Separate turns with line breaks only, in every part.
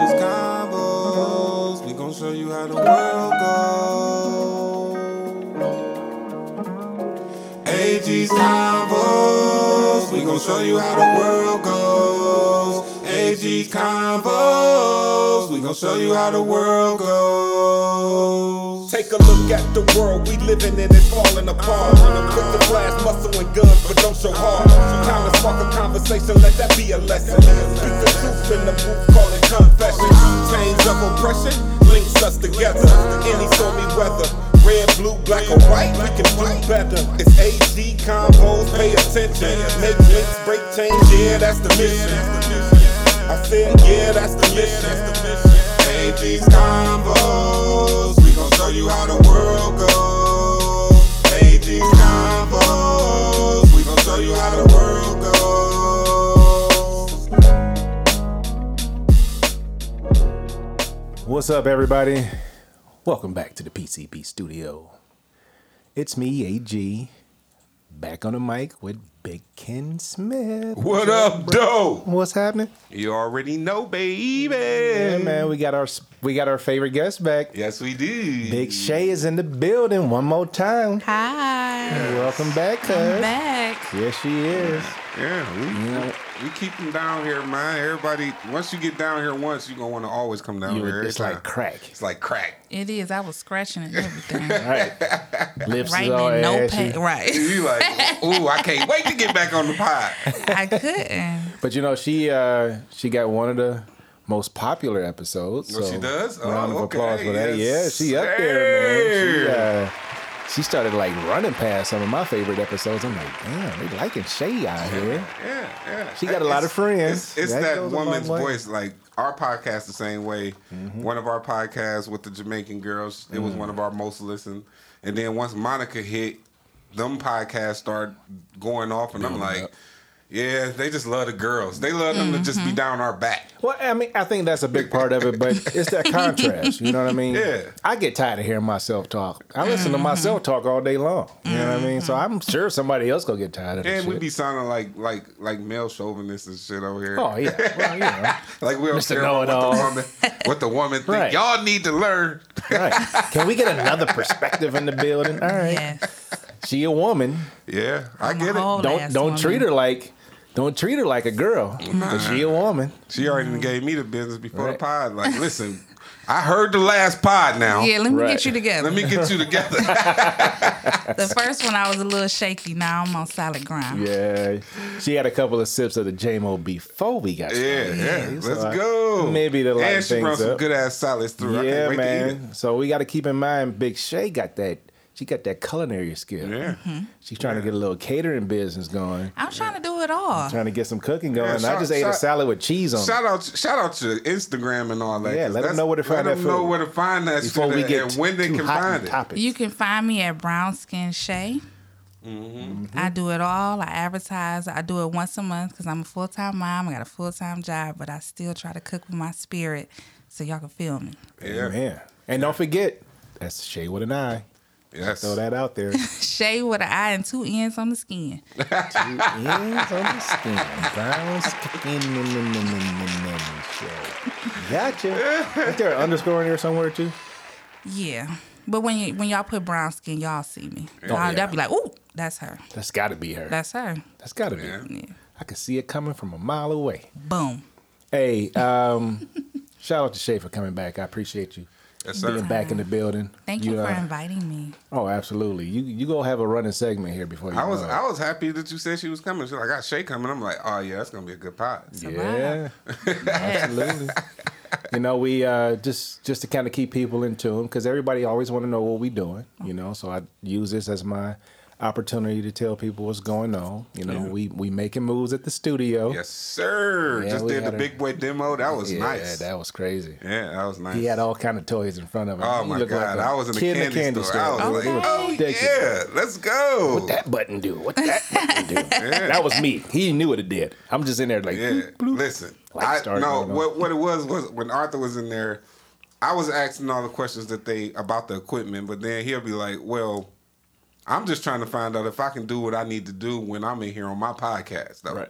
AG's combos. We gon' show you how the world goes. AG's combos. We gon' show you how the world goes. AG's combos. We gon' show you how the world goes.
Take a look at the world we living in, it's falling apart. Put the glass muscle and guns, but don't show heart. Time to spark a conversation, let that be a lesson. Speak the truth in the booth, call it confession. Chains of oppression links us together. Any stormy weather, red, blue, black, or white, we can do better. It's AG combos, pay attention. Make links, break chains, yeah, that's the mission. I said, yeah, that's the mission.
AG's combos. You how the world goes. We gon' show you how the world goes.
What's up, everybody? Welcome back to the PCP studio. It's me, AG, back on the mic with Big Ken Smith.
What up, doe?
What's happening?
You already know, baby.
Yeah, man, we got our we got our favorite guest back.
Yes, we do.
Big Shai is in the building one more time.
Hi.
Welcome back, cuz.
Back.
Yes, she is.
Yeah, we,
know-
we keep them down here, man. Everybody, once you get down here once, you're gonna want to always come down
You-
here.
it's like
time.
crack.
It's like crack.
It is. I was scratching and everything.
Right. Lips is
Writing
all
in
ashy.
notepad. Right.
You like, ooh, I can't wait to get back on the pod.
I couldn't.
But you know, she uh she got one of the most popular episodes.
Oh,
so
she does?
Round
Oh,
of applause for that.
Yes,
yeah, she up there, man. She, uh, she started like running past some of my favorite episodes. I'm like, damn, they liking Shai out here.
Yeah, yeah.
She got a lot of friends.
It's, it's
That
that,
goes a long
woman's voice. Like our podcast, the same way.
Mm-hmm.
One of our podcasts with the Jamaican girls, it was one of our most listened. And then once Monica hit, them podcasts start going off, and I'm like,
up.
Yeah, they just love the girls. They love them to just be mm-hmm. down our back.
Well, I mean, I think that's a big part of it, but it's that contrast. You know what I mean?
Yeah.
I get tired of hearing myself talk. I listen to mm-hmm. myself talk all day long. You know what I mean? So mm-hmm. I'm sure somebody else gonna get tired of it.
And we
shit.
be sounding like like like male chauvinists and shit over here.
oh yeah, well, you know.
Like we don't
Mr.
care about what
Know-it-all.
the woman, what the woman think.
Right.
Y'all need to learn.
Right. Can we get another perspective in the building? All right.
Yes.
She a woman.
Yeah, I
I'm
get it.
Don't don't
woman.
treat her like don't treat her like a girl. But she a woman.
She already done gave me the business before
Right.
the pod. Like, listen, I heard the last pod now.
Yeah, let me
Right.
get you together.
Let me get you together.
the first one I was a little shaky. Now I'm on solid ground.
Yeah. She had a couple of sips of the JMO before we got
yeah,
started.
yeah.
So
Let's
I-
go.
Maybe to lighten
and she brought some good ass salads through. I
Yeah,
can't wait to eat
man. So we got to keep in mind, Big Shai got that. She got that culinary skill.
Yeah.
Mm-hmm.
She's trying to get a little catering business going.
I'm trying to do it all.
Trying to get some cooking going.
Yeah,
I just ate a salad with cheese on it.
Shout out, shout out to Instagram and all that.
Yeah,
'cause
let 'em
that's-
know where to find
let
that
'em know
food.
where to find that
Before
shit
we get
and when they
too
can
hot
find it.
topics.
You can find me at Brown Skin Shai.
Mm-hmm.
I do it all. I advertise. I do it once a month because I'm a full time mom. I got a full time job, but I still try to cook with my spirit so y'all can feel me.
Yeah.
Man. And don't forget, that's Shai with an eye.
Yes.
Throw that out there.
Shai with an eye and two ends on the skin.
two Ends on the skin. Brown skin. Gotcha. Is there an underscore in there somewhere too?
Yeah. But when you when y'all put brown skin, y'all see me. Y'all,
yeah.
They'll be like, "Ooh, that's her.
That's got to be her.
That's her."
That's got to be.
Yeah.
Yeah.
I can see it coming from a mile away.
Boom.
Hey, um, shout out to Shai for coming back. I appreciate you
Yes, sir.
being back in the building.
Thank you, for
uh,
inviting me.
Oh, absolutely. You you go have a running segment here before you.
I was
know.
I was happy that you said she was coming. She's like, I got Shai coming. I'm like, oh yeah, that's gonna be a good pod.
Yeah, absolutely. you know, we uh, just just to kind of keep people in tune because everybody always want to know what we doing. You know, so I use this as my opportunity to tell people what's going on. You know, we we making moves at the studio.
Yes, sir.
Yeah,
Just did the
a-
big boy demo. That was
yeah,
nice.
Yeah, that was crazy.
yeah, that was nice.
He had all kind of toys in front of him.
Oh
He
my god!
like a
I was in the
kid
candy, store. I was
It
like,
oh,
oh
ridiculous.
yeah, let's go.
What that button do? What that button do? That was me. He knew what it did. I'm just in there like,
Yeah,
bloop, bloop.
listen.
Light
I
started
no. What what it was was when Arthur was in there, I was asking all the questions that they about the equipment, but then he'll be like, "Well, I'm just trying to find out if I can do what I need to do when I'm in here on my podcast. Though.
Right.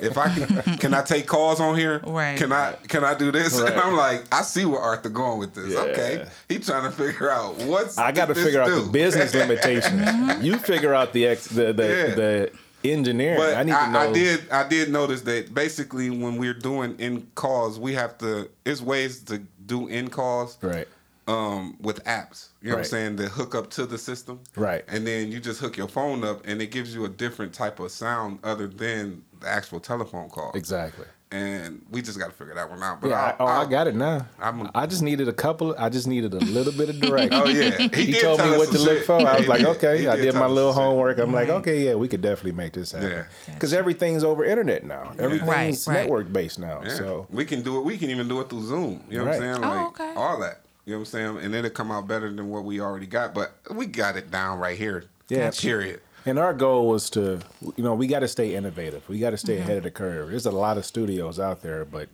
If I can, can I take calls on here?
Right.
Can I? Can I do this?
Right.
And I'm like, I see where Arthur going with this.
Yeah.
Okay, he trying to figure out what's.
I got to
this
figure out the business limitations.
Mm-hmm.
you figure out the ex, the the,
Yeah.
the engineering.
But
I need
I,
to know.
I did I did notice that basically when we're doing in calls, we have to. There's ways to do in calls.
Right.
Um, with apps. You know what I'm saying? That hook up to the system.
Right.
And then you just hook your phone up and it gives you a different type of sound other than the actual telephone call.
Exactly.
And we just got to figure that one out. But
Yeah. I,
I'll-
oh, I
I'll-
got it now.
I'm-
I just needed a couple. I just needed a little bit of direction.
Oh yeah,
He,
did
told me what to
some
look for. I was like, okay.
He
I
did
did my little
some shit.
homework. I'm like, okay, yeah, we could definitely make this happen.
Yeah.
Because everything's over internet now. Everything's
Right, right.
network based now.
Yeah.
So
we can do it. We can even do it through Zoom. You know what I'm
Right.
saying?
Oh, okay.
all that. You know what I'm saying? And it'll come out better than what we already got. But we got it down right here.
Yeah.
Period.
And our goal was to, you know, we got to stay innovative. We got to stay
Mm-hmm.
ahead of the curve. There's a lot of studios out there, but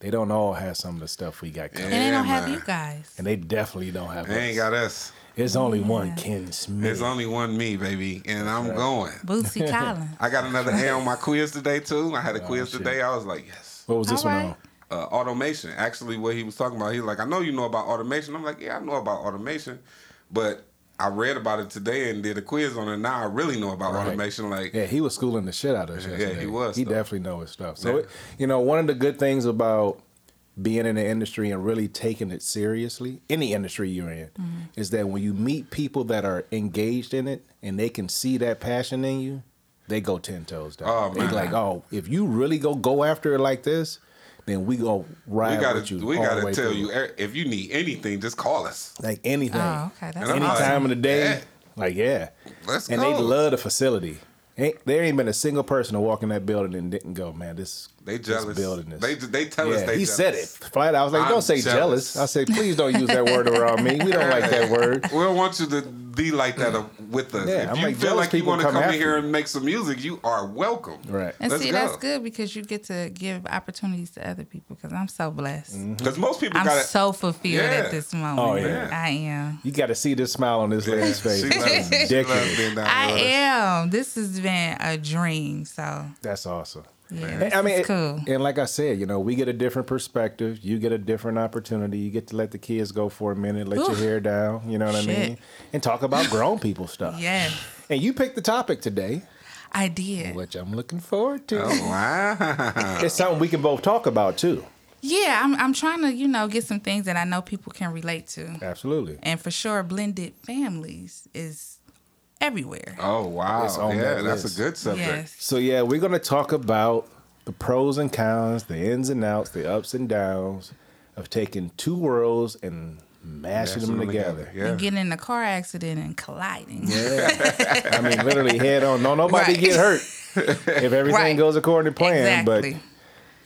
they don't all have some of the stuff we got coming.
And they don't
Yeah,
have
man.
you guys.
And they definitely don't have
They ain't got us.
There's only one Ken Smith.
There's only one me, baby, and I'm going.
Bootsy Collins.
I got another A on my quiz today too. I had a quiz
Oh, shit.
today. I was like, yes.
what was this
All
one
right.
on?
Uh, automation. Actually, what he was talking about, he's like, I know you know about automation. I'm like, yeah, I know about automation, but I read about it today and did a quiz on it. Now I really know about
Right.
automation. Like,
Yeah, he was schooling the shit out of us
Yeah,
yesterday.
he was,
He
though.
definitely know his stuff. So,
Yeah.
it, you know, one of the good things about being in the industry and really taking it seriously, any industry you're in,
Mm-hmm.
is that when you meet people that are engaged in it and they can see that passion in you, they go ten toes down.
Oh,
they
man.
like, oh, if you really go go after it like this, then we go ride
we gotta,
with you.
we
all
gotta
way
tell
through.
you eh, if you need anything, just call us.
like anything,
Oh, okay. That's
any
like,
time of the day.
yeah.
Like yeah,
Let's
and
go.
they love the facility. Ain't, there ain't been a single person to walk in that building and didn't go, man. This
They
this
jealous.
building is.
They they tell us
yeah,
they
he
jealous.
said it flat. out. I was like,
I'm
don't say jealous.
jealous.
I said, please don't use that word around me. We don't like that word.
We don't want you to be like that with us.
Yeah,
if
I'm
you
like,
feel like you want to
come
come in here and make some music, you are welcome.
Right.
And
Let's
see,
go.
that's good because you get to give opportunities to other people. Because I'm so blessed.
Mm-hmm.
Because most people
I'm
got
so fulfilled
Yeah.
at this moment.
Oh, yeah.
I am.
You got to see this smile on this lady's face.
She loves, she loves being down
I am. This has been a dream. So
That's awesome.
Yeah,
And,
this
I mean,
is
it-
cool.
and like I said, you know, we get a different perspective. You get a different opportunity. You get to let the kids go for a minute, let your hair down. You know what I mean? And talk about grown people stuff.
yeah,
And you picked the topic today,
I did.
which I'm looking forward to.
Oh, wow.
It's something we can both talk about too.
Yeah, I'm. I'm trying to, you know, get some things that I know people can relate to,
Absolutely.
and for sure, blended families is everywhere.
Oh, wow.
It's on
yeah,
that
that's
list.
a good subject.
yes.
So yeah, we're gonna talk about the pros and cons, the ins and outs, the ups and downs of taking two worlds and mashing them together.
Yeah.
And getting in a car accident and colliding.
Yeah. I mean, literally head on. No, nobody
Right.
get hurt if everything
Right.
goes according to plan.
Exactly.
But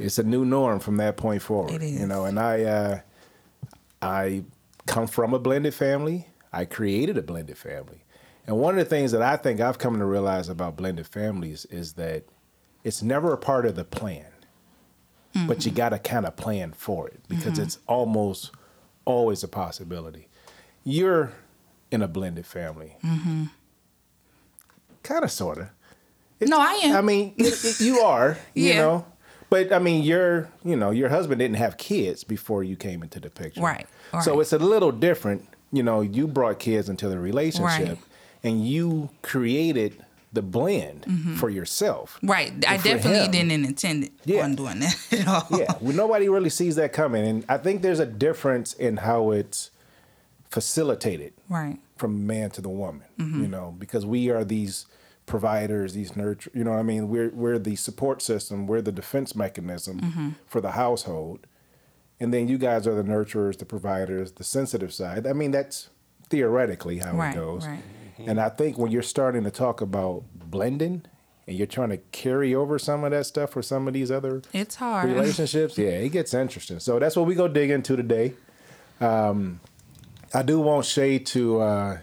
it's a new norm from that point forward.
It is.
You know, and I, uh, I come from a blended family. I created a blended family, and one of the things that I think I've come to realize about blended families is that it's never a part of the plan, but you mm-hmm. got to kind of plan for it because mm-hmm. it's almost always a possibility. You're in a blended family, mm-hmm. kind of, sort of.
No, I am.
I mean, it, it- you are, you
Yeah.
know. But I mean, your, you know, your husband didn't have kids before you came into the picture,
Right,
So
right.
it's a little different. You know, you brought kids into the relationship,
Right.
And you created the blend for yourself.
right. I definitely
him-
didn't intend it
Yeah.
on doing that at all.
Yeah, well, nobody really sees that coming, and I think there's a difference in how it's facilitated
Right.
from man to the woman,
Mm-hmm.
you know, because we are these providers, these nurture, you know what I mean? We're we're the support system, we're the defense mechanism
Mm-hmm.
for the household. And then you guys are the nurturers, the providers, the sensitive side. I mean, that's theoretically how
Right,
it goes.
right.
And I think when you're starting to talk about blending and you're trying to carry over some of that stuff for some of these other
It's hard.
relationships, yeah, it gets interesting. So that's what we go dig into today. Um, I do want Shai to uh,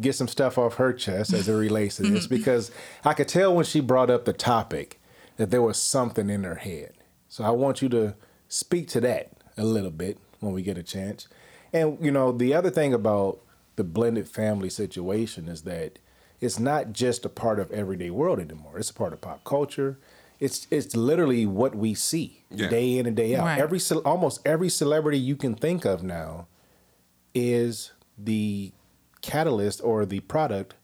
get some stuff off her chest as it relates to this because I could tell when she brought up the topic that there was something in her head. So I want you to speak to that a little bit when we get a chance. And you know, the other thing about the blended family situation is that it's not just a part of everyday world anymore. It's a part of pop culture. It's it's literally what we see
Yeah.
day in and day out.
Right.
Every ce- almost every celebrity you can think of now is the catalyst or the product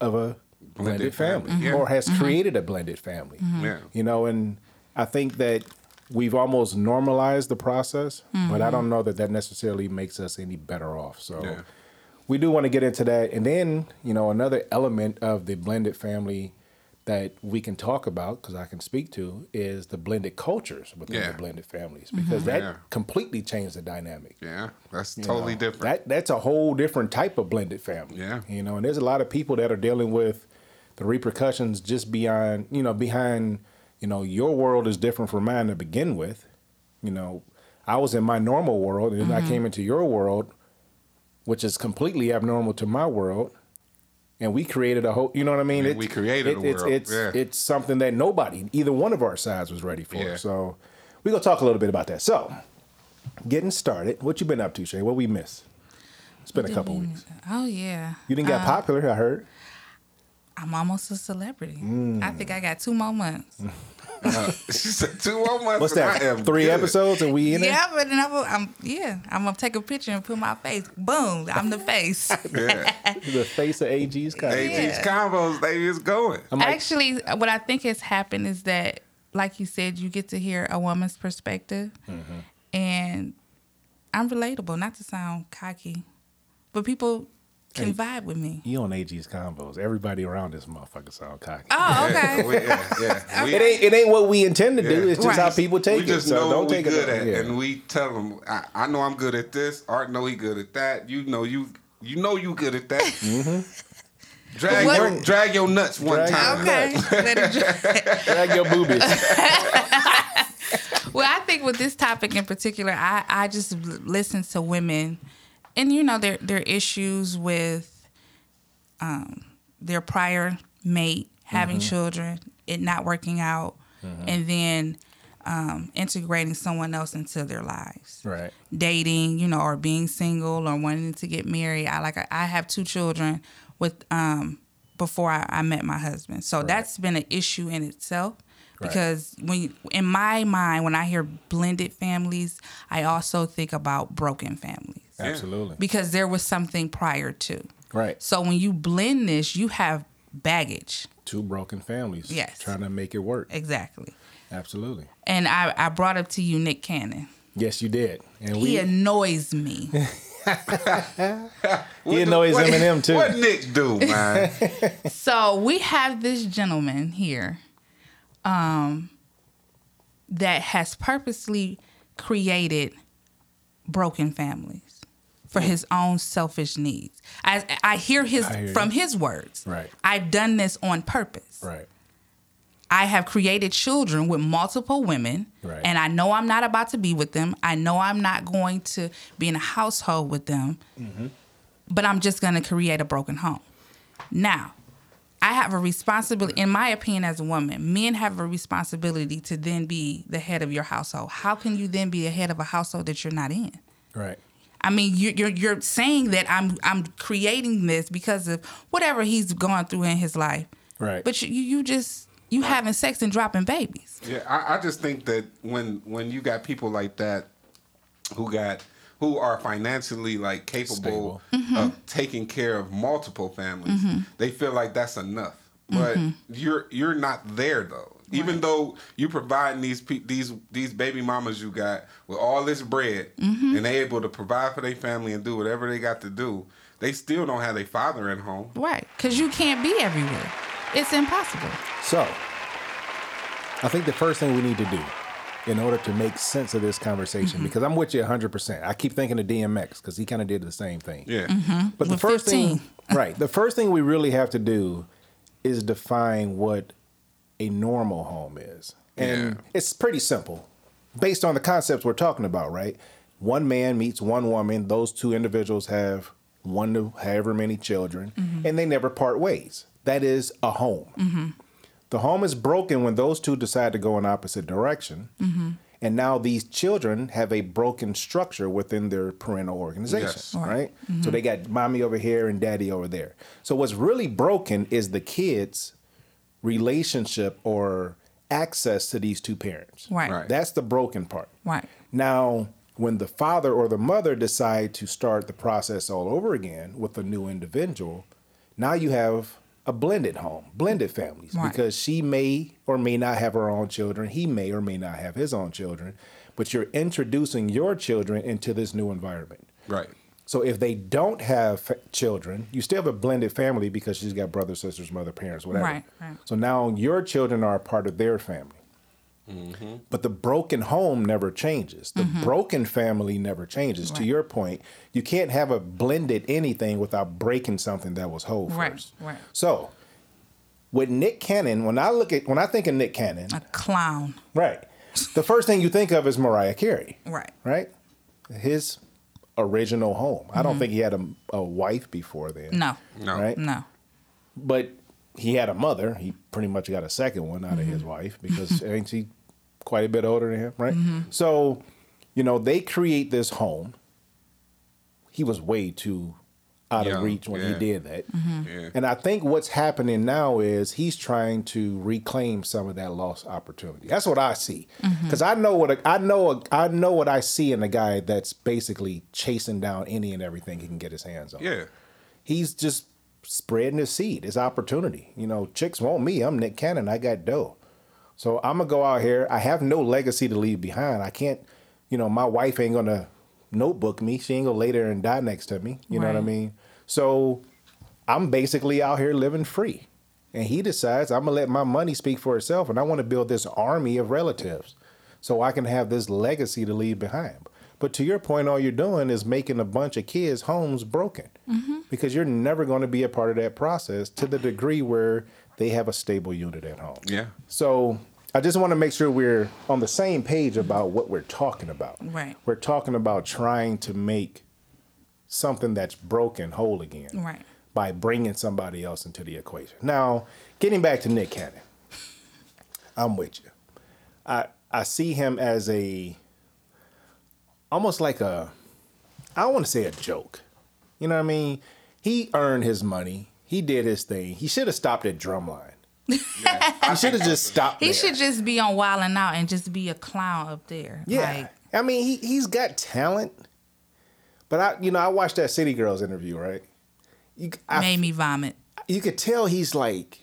of a blended, family,
family, yeah.
or has mm-hmm. created a blended family. Mm-hmm.
Yeah.
You know, and I think that we've almost normalized the process, but I don't know that that necessarily makes us any better off. So
Yeah.
We do want to get into that. And then, you know, another element of the blended family that we can talk about, because I can speak to, is the blended cultures within
Yeah.
the blended families, because that
Yeah.
completely changed the dynamic.
Yeah, that's
you
totally
know.
different.
That that's a whole different type of blended family.
Yeah.
You know, and there's a lot of people that are dealing with the repercussions just beyond, you know, behind, you know, your world is different from mine to begin with. You know, I was in my normal world and
Mm-hmm.
I came into your world, which is completely abnormal to my world. And we created a whole, you know what I mean?
And we created a
it's,
world,
It's,
yeah.
it's something that nobody, either one of our sides was ready for.
Yeah.
So we're going to talk a little bit about that. So, getting started, what you been up to, Shai? What we miss? It's been a couple weeks.
Oh yeah.
You didn't get
Uh,
popular, I heard.
I'm almost a celebrity.
Mm.
I think I got two more months.
she said two more months.
What's
and I
that?
am
Three
good.
episodes and we in it.
Yeah, but then I'm, I'm yeah, I'm gonna take a picture and put my face. Boom, I'm the face.
Yeah.
The face of AG's kind
AG's combos, they is going.
Like,
Actually, what I think has happened is that, like you said, you get to hear a woman's perspective,
Mm-hmm.
and I'm relatable. Not to sound cocky, but people can
Hey.
vibe with me.
you on AG's combos. Everybody around this motherfucker sound cocky.
Oh,
Yeah,
okay.
we, yeah, yeah. We,
It ain't it ain't what we intend to do.
Yeah.
It's just how people take
we just
it. So
know
don't
what we
take
good
it.
at,
yeah.
and we tell them, I, "I know I'm good at this. Art know he good at that. You know you, you know you good at that.
Mm-hmm.
Drag
What-
your drag your nuts one
Drag your
time.
Okay. Let.
Drag your boobies.
Well, I think with this topic in particular, I, I just l- listen to women, and you know their their issues with um, their prior mate having
Mm-hmm.
children, it not working out, and then um, integrating someone else into their lives.
right.
Dating, you know, or being single or wanting to get married. I like I- have two children with um before I, I met my husband, so that's been an issue in itself
Right.
because when in my mind when I hear blended families, I also think about broken families
Absolutely.
because there was something prior to.
Right.
So when you blend this, you have baggage.
Two broken families.
Yes.
Trying to make it work.
Exactly.
Absolutely.
And I, I brought up to you Nick Cannon.
Yes, you did. And
He
we
annoys me.
What
He
the-
know his
what-
Eminem, too.
What Nick do, man?
so we have this gentleman here um, that has purposely created broken families for his own selfish needs. I, I hear his
I hear you.
from his words.
Right.
I've done this on purpose.
right.
I have created children with multiple women,
Right.
and I know I'm not about to be with them. I know I'm not going to be in a household with them,
Mm-hmm.
but I'm just going to create a broken home. Now, I have a responsibility, in my opinion, as a woman, men have a responsibility to then be the head of your household. How can you then be the head of a household that you're not in?
Right.
I mean, you're, you're you're saying that I'm I'm creating this because of whatever he's gone through in his life,
Right.
but you you you just you having sex and dropping babies.
Yeah, I, I just think that when when you got people like that who got who are financially like capable
Stable.
of mm-hmm. taking care of multiple families, mm-hmm. they feel like that's enough. Mm-hmm. But you're you're not there though. Even though you providing these pe- these these baby mamas you got with all this bread and they able to provide for their family and do whatever they got to do, they still don't have their father in home.
Right. Because you can't be everywhere. It's impossible.
So, I think the first thing we need to do in order to make sense of this conversation,
Mm-hmm.
because I'm with you 100%. I keep thinking of DMX because he kind of did the same thing.
Yeah.
But the
With
first
15.
thing, right, the first thing we really have to do is define what a normal home is. And
Yeah.
it's pretty simple based on the concepts we're talking about, right? One man meets one woman, those two individuals have one to however many children, mm-hmm. and they never part ways. That is a home. Mm-hmm. The home is broken when those two decide to go in opposite direction. Mm-hmm. And now these children have a broken structure within their parental organization,
Yes.
right? So they got mommy over here and daddy over there. So what's really broken is the kids' relationship or access to these two parents.
Right.
Right.
That's the broken part.
Right.
Now, when the father or the mother decide to start the process all over again with a new individual, now you have a blended home, blended families,
Right.
because she may or may not have her own children. He may or may not have his own children, but you're introducing your children into this new environment.
Right.
So if they don't have f- children, you still have a blended family because she's got brothers, sisters, mother, parents, whatever.
Right, right.
So now your children are a part of their family. Mm-hmm. But the broken home never changes. The
Mm-hmm.
broken family never changes. To your point, you can't have a blended anything without breaking something that was whole
Right,
first.
right.
So with Nick Cannon, when I look at when I think of Nick Cannon,
A clown.
right, the first thing you think of is Mariah Carey
Right.
right? His original home. I don't think he had a, a wife before then.
Mm-hmm. No.
No.
Right?
No.
But he had a mother. He pretty much got a second one out of his wife because ain't she quite a bit older than him, right? So, you know, they create this home. He was way too out of reach when he did that. Mm-hmm.
Yeah.
And I think what's happening now is he's trying to reclaim some of that lost opportunity. That's what I see. Mm-hmm. Because I know what a, I know. A, I know what I see in a guy that's basically chasing down any and everything he can get his hands on.
Yeah.
He's just spreading his seed, his opportunity. You know, chicks want me. I'm Nick Cannon. I got dough. So I'm gonna go out here. I have no legacy to leave behind. I can't. You know, my wife ain't gonna notebook me. She ain't gonna lay there and die next to me. You know what I mean? So I'm basically out here living free. And he decides I'm gonna let my money speak for itself, and I want to build this army of relatives, so I can have this legacy to leave behind. But to your point, all you're doing is making a bunch of kids' homes broken, mm-hmm. because you're never going to be a part of that process to the degree where they have a stable unit at home.
Yeah.
So I just want to make sure we're on the same page about what we're talking about.
Right.
We're talking about trying to make something that's broken whole again
Right.
by bringing somebody else into the equation. Now, getting back to Nick Cannon, I'm with you. I I see him as a almost like a I don't want to say a joke. You know what I mean? He earned his money. He did his thing. He should have stopped at drumline. he should have just stopped.
He
there.
should just be on Wild and Out and just be a clown up there.
Yeah,
Like,
I mean, he he's got talent, but I, you know, I watched that City Girls interview, right? You, I,
made me vomit.
you could tell he's like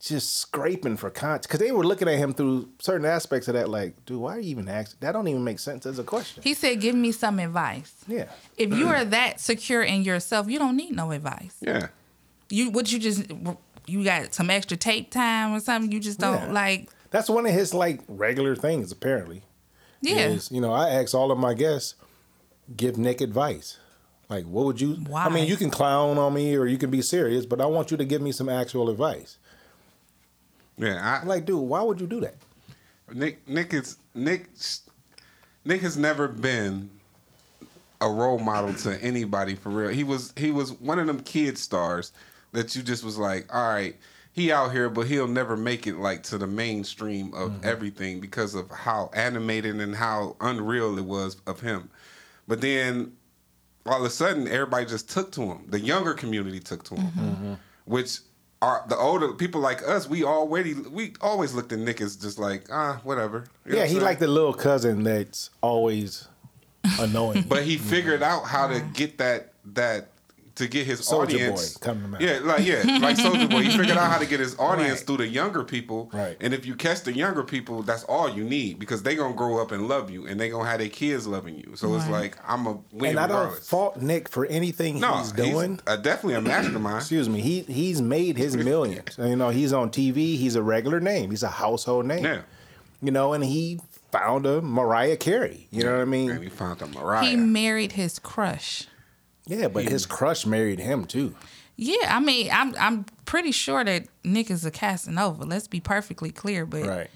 just scraping for content because they were looking at him through certain aspects of that. Like, dude, why are you even asking? That don't even make sense as a question.
He said, "Give me some advice."
yeah,
If you mm. are that secure in yourself, you don't need no advice.
Yeah.
You what you just you got some extra tape time or something. You just don't
Yeah.
like.
that's one of his like regular things. Apparently,
Yeah.
is you know I ask all of my guests give Nick advice. Like, what would you? I mean, you can clown on me or you can be serious, but I want you to give me some actual advice.
Yeah. I,
like, dude, why would you do that?
Nick Nick is Nick Nick has never been a role model to anybody for real. He was he was one of them kid stars that you just was like, all right, he out here, but he'll never make it like to the mainstream of mm-hmm. everything because of how animated and how unreal it was of him. But then all of a sudden everybody just took to him. The younger community took to him. Mm-hmm. Mm-hmm. Which are the older people like us, we already we always looked at Nick as just like, ah, whatever. You
Yeah,
what
he like
saying?
the little cousin that's always annoying.
But he mm-hmm. figured out how to get that that to get his
Soulja
audience.
Boy, come to mind.
Yeah, like yeah, like Soulja Boy. He figured out how to get his audience
Right.
through the younger people.
Right.
And if you catch the younger people, that's all you need because they're gonna grow up and love you, and they're gonna have their kids loving you. So it's like I'm a win
and I don't fault Nick for anything
no,
he's doing.
uh, definitely a mastermind.
Excuse me. He he's made his millions. you know, he's on TV. He's a regular name. He's a household name.
Yeah.
You know, and he found a Mariah Carey. You know what I
And
mean?
he found a Mariah.
He married his crush.
Yeah, but his crush married him too.
Yeah, I mean, I'm I'm pretty sure that Nick is a Casanova. Let's be perfectly clear, but
Right.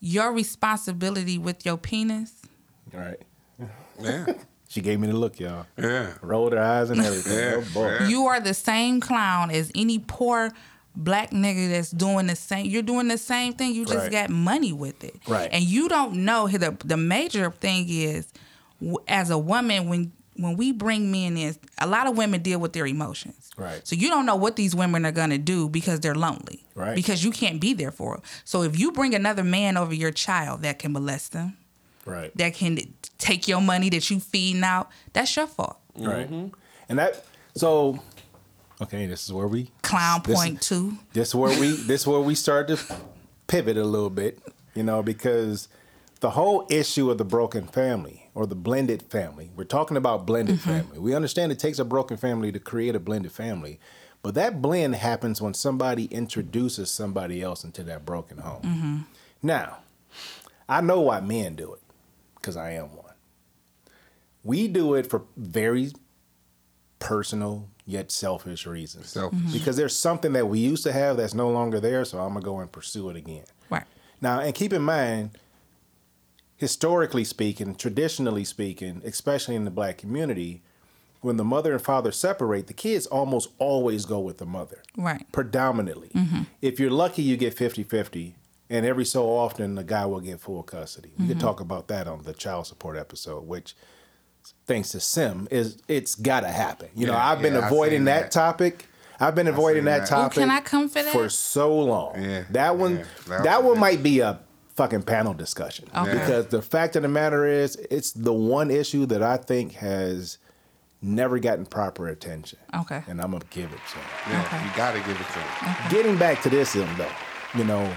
your responsibility with your penis.
Right.
yeah,
She gave me the look, y'all.
yeah.
Rolled her eyes and everything.
Yeah,
Oh
yeah.
You are the same clown as any poor black nigga that's doing the same. You're doing the same thing. You just
Right.
got money with it,
Right.
And you don't know the the major thing is as a woman when when we bring men in, a lot of women deal with their emotions.
Right.
So you don't know what these women are gonna do because they're lonely.
Right.
Because you can't be there for them. So if you bring another man over your child that can molest them,
Right.
that can take your money that you feeding out, that's your fault.
Right. Mm-hmm. And that so okay, this is where we
Clown
this-
point two.
This is where we this is where we start to pivot a little bit, you know, because the whole issue of the broken family or the blended family, we're talking about blended mm-hmm. family. We understand it takes a broken family to create a blended family, but that blend happens when somebody introduces somebody else into that broken home. Mm-hmm. Now, I know why men do it because I am one. We do it for very personal yet selfish reasons.
Selfish. Mm-hmm.
Because there's something that we used to have that's no longer there, so I'm gonna go and pursue it again.
Right.
Now, and keep in mind, historically speaking, traditionally speaking, especially in the black community, when the mother and father separate, the kids almost always go with the mother.
Right.
Predominantly. Mm-hmm. If you're lucky, you get 50 50. And every so often, the guy will get full custody. We could mm-hmm. talk about that on the child support episode, which, thanks to Sim, is it's got to happen. You know, I've been
yeah, I
avoiding that,
that.
topic. I've been avoiding
seen
that,
that.
topic.
Ooh, can I come for that?
For so long.
Yeah,
That one,
yeah,
that,
that
one
was
might be a fucking panel discussion.
Okay.
Because the fact of the matter is, it's the one issue that I think has never gotten proper attention.
Okay.
And I'm gonna give it to him.
Yeah,
Okay.
you gotta give it to him.
Getting back to this, though, you know,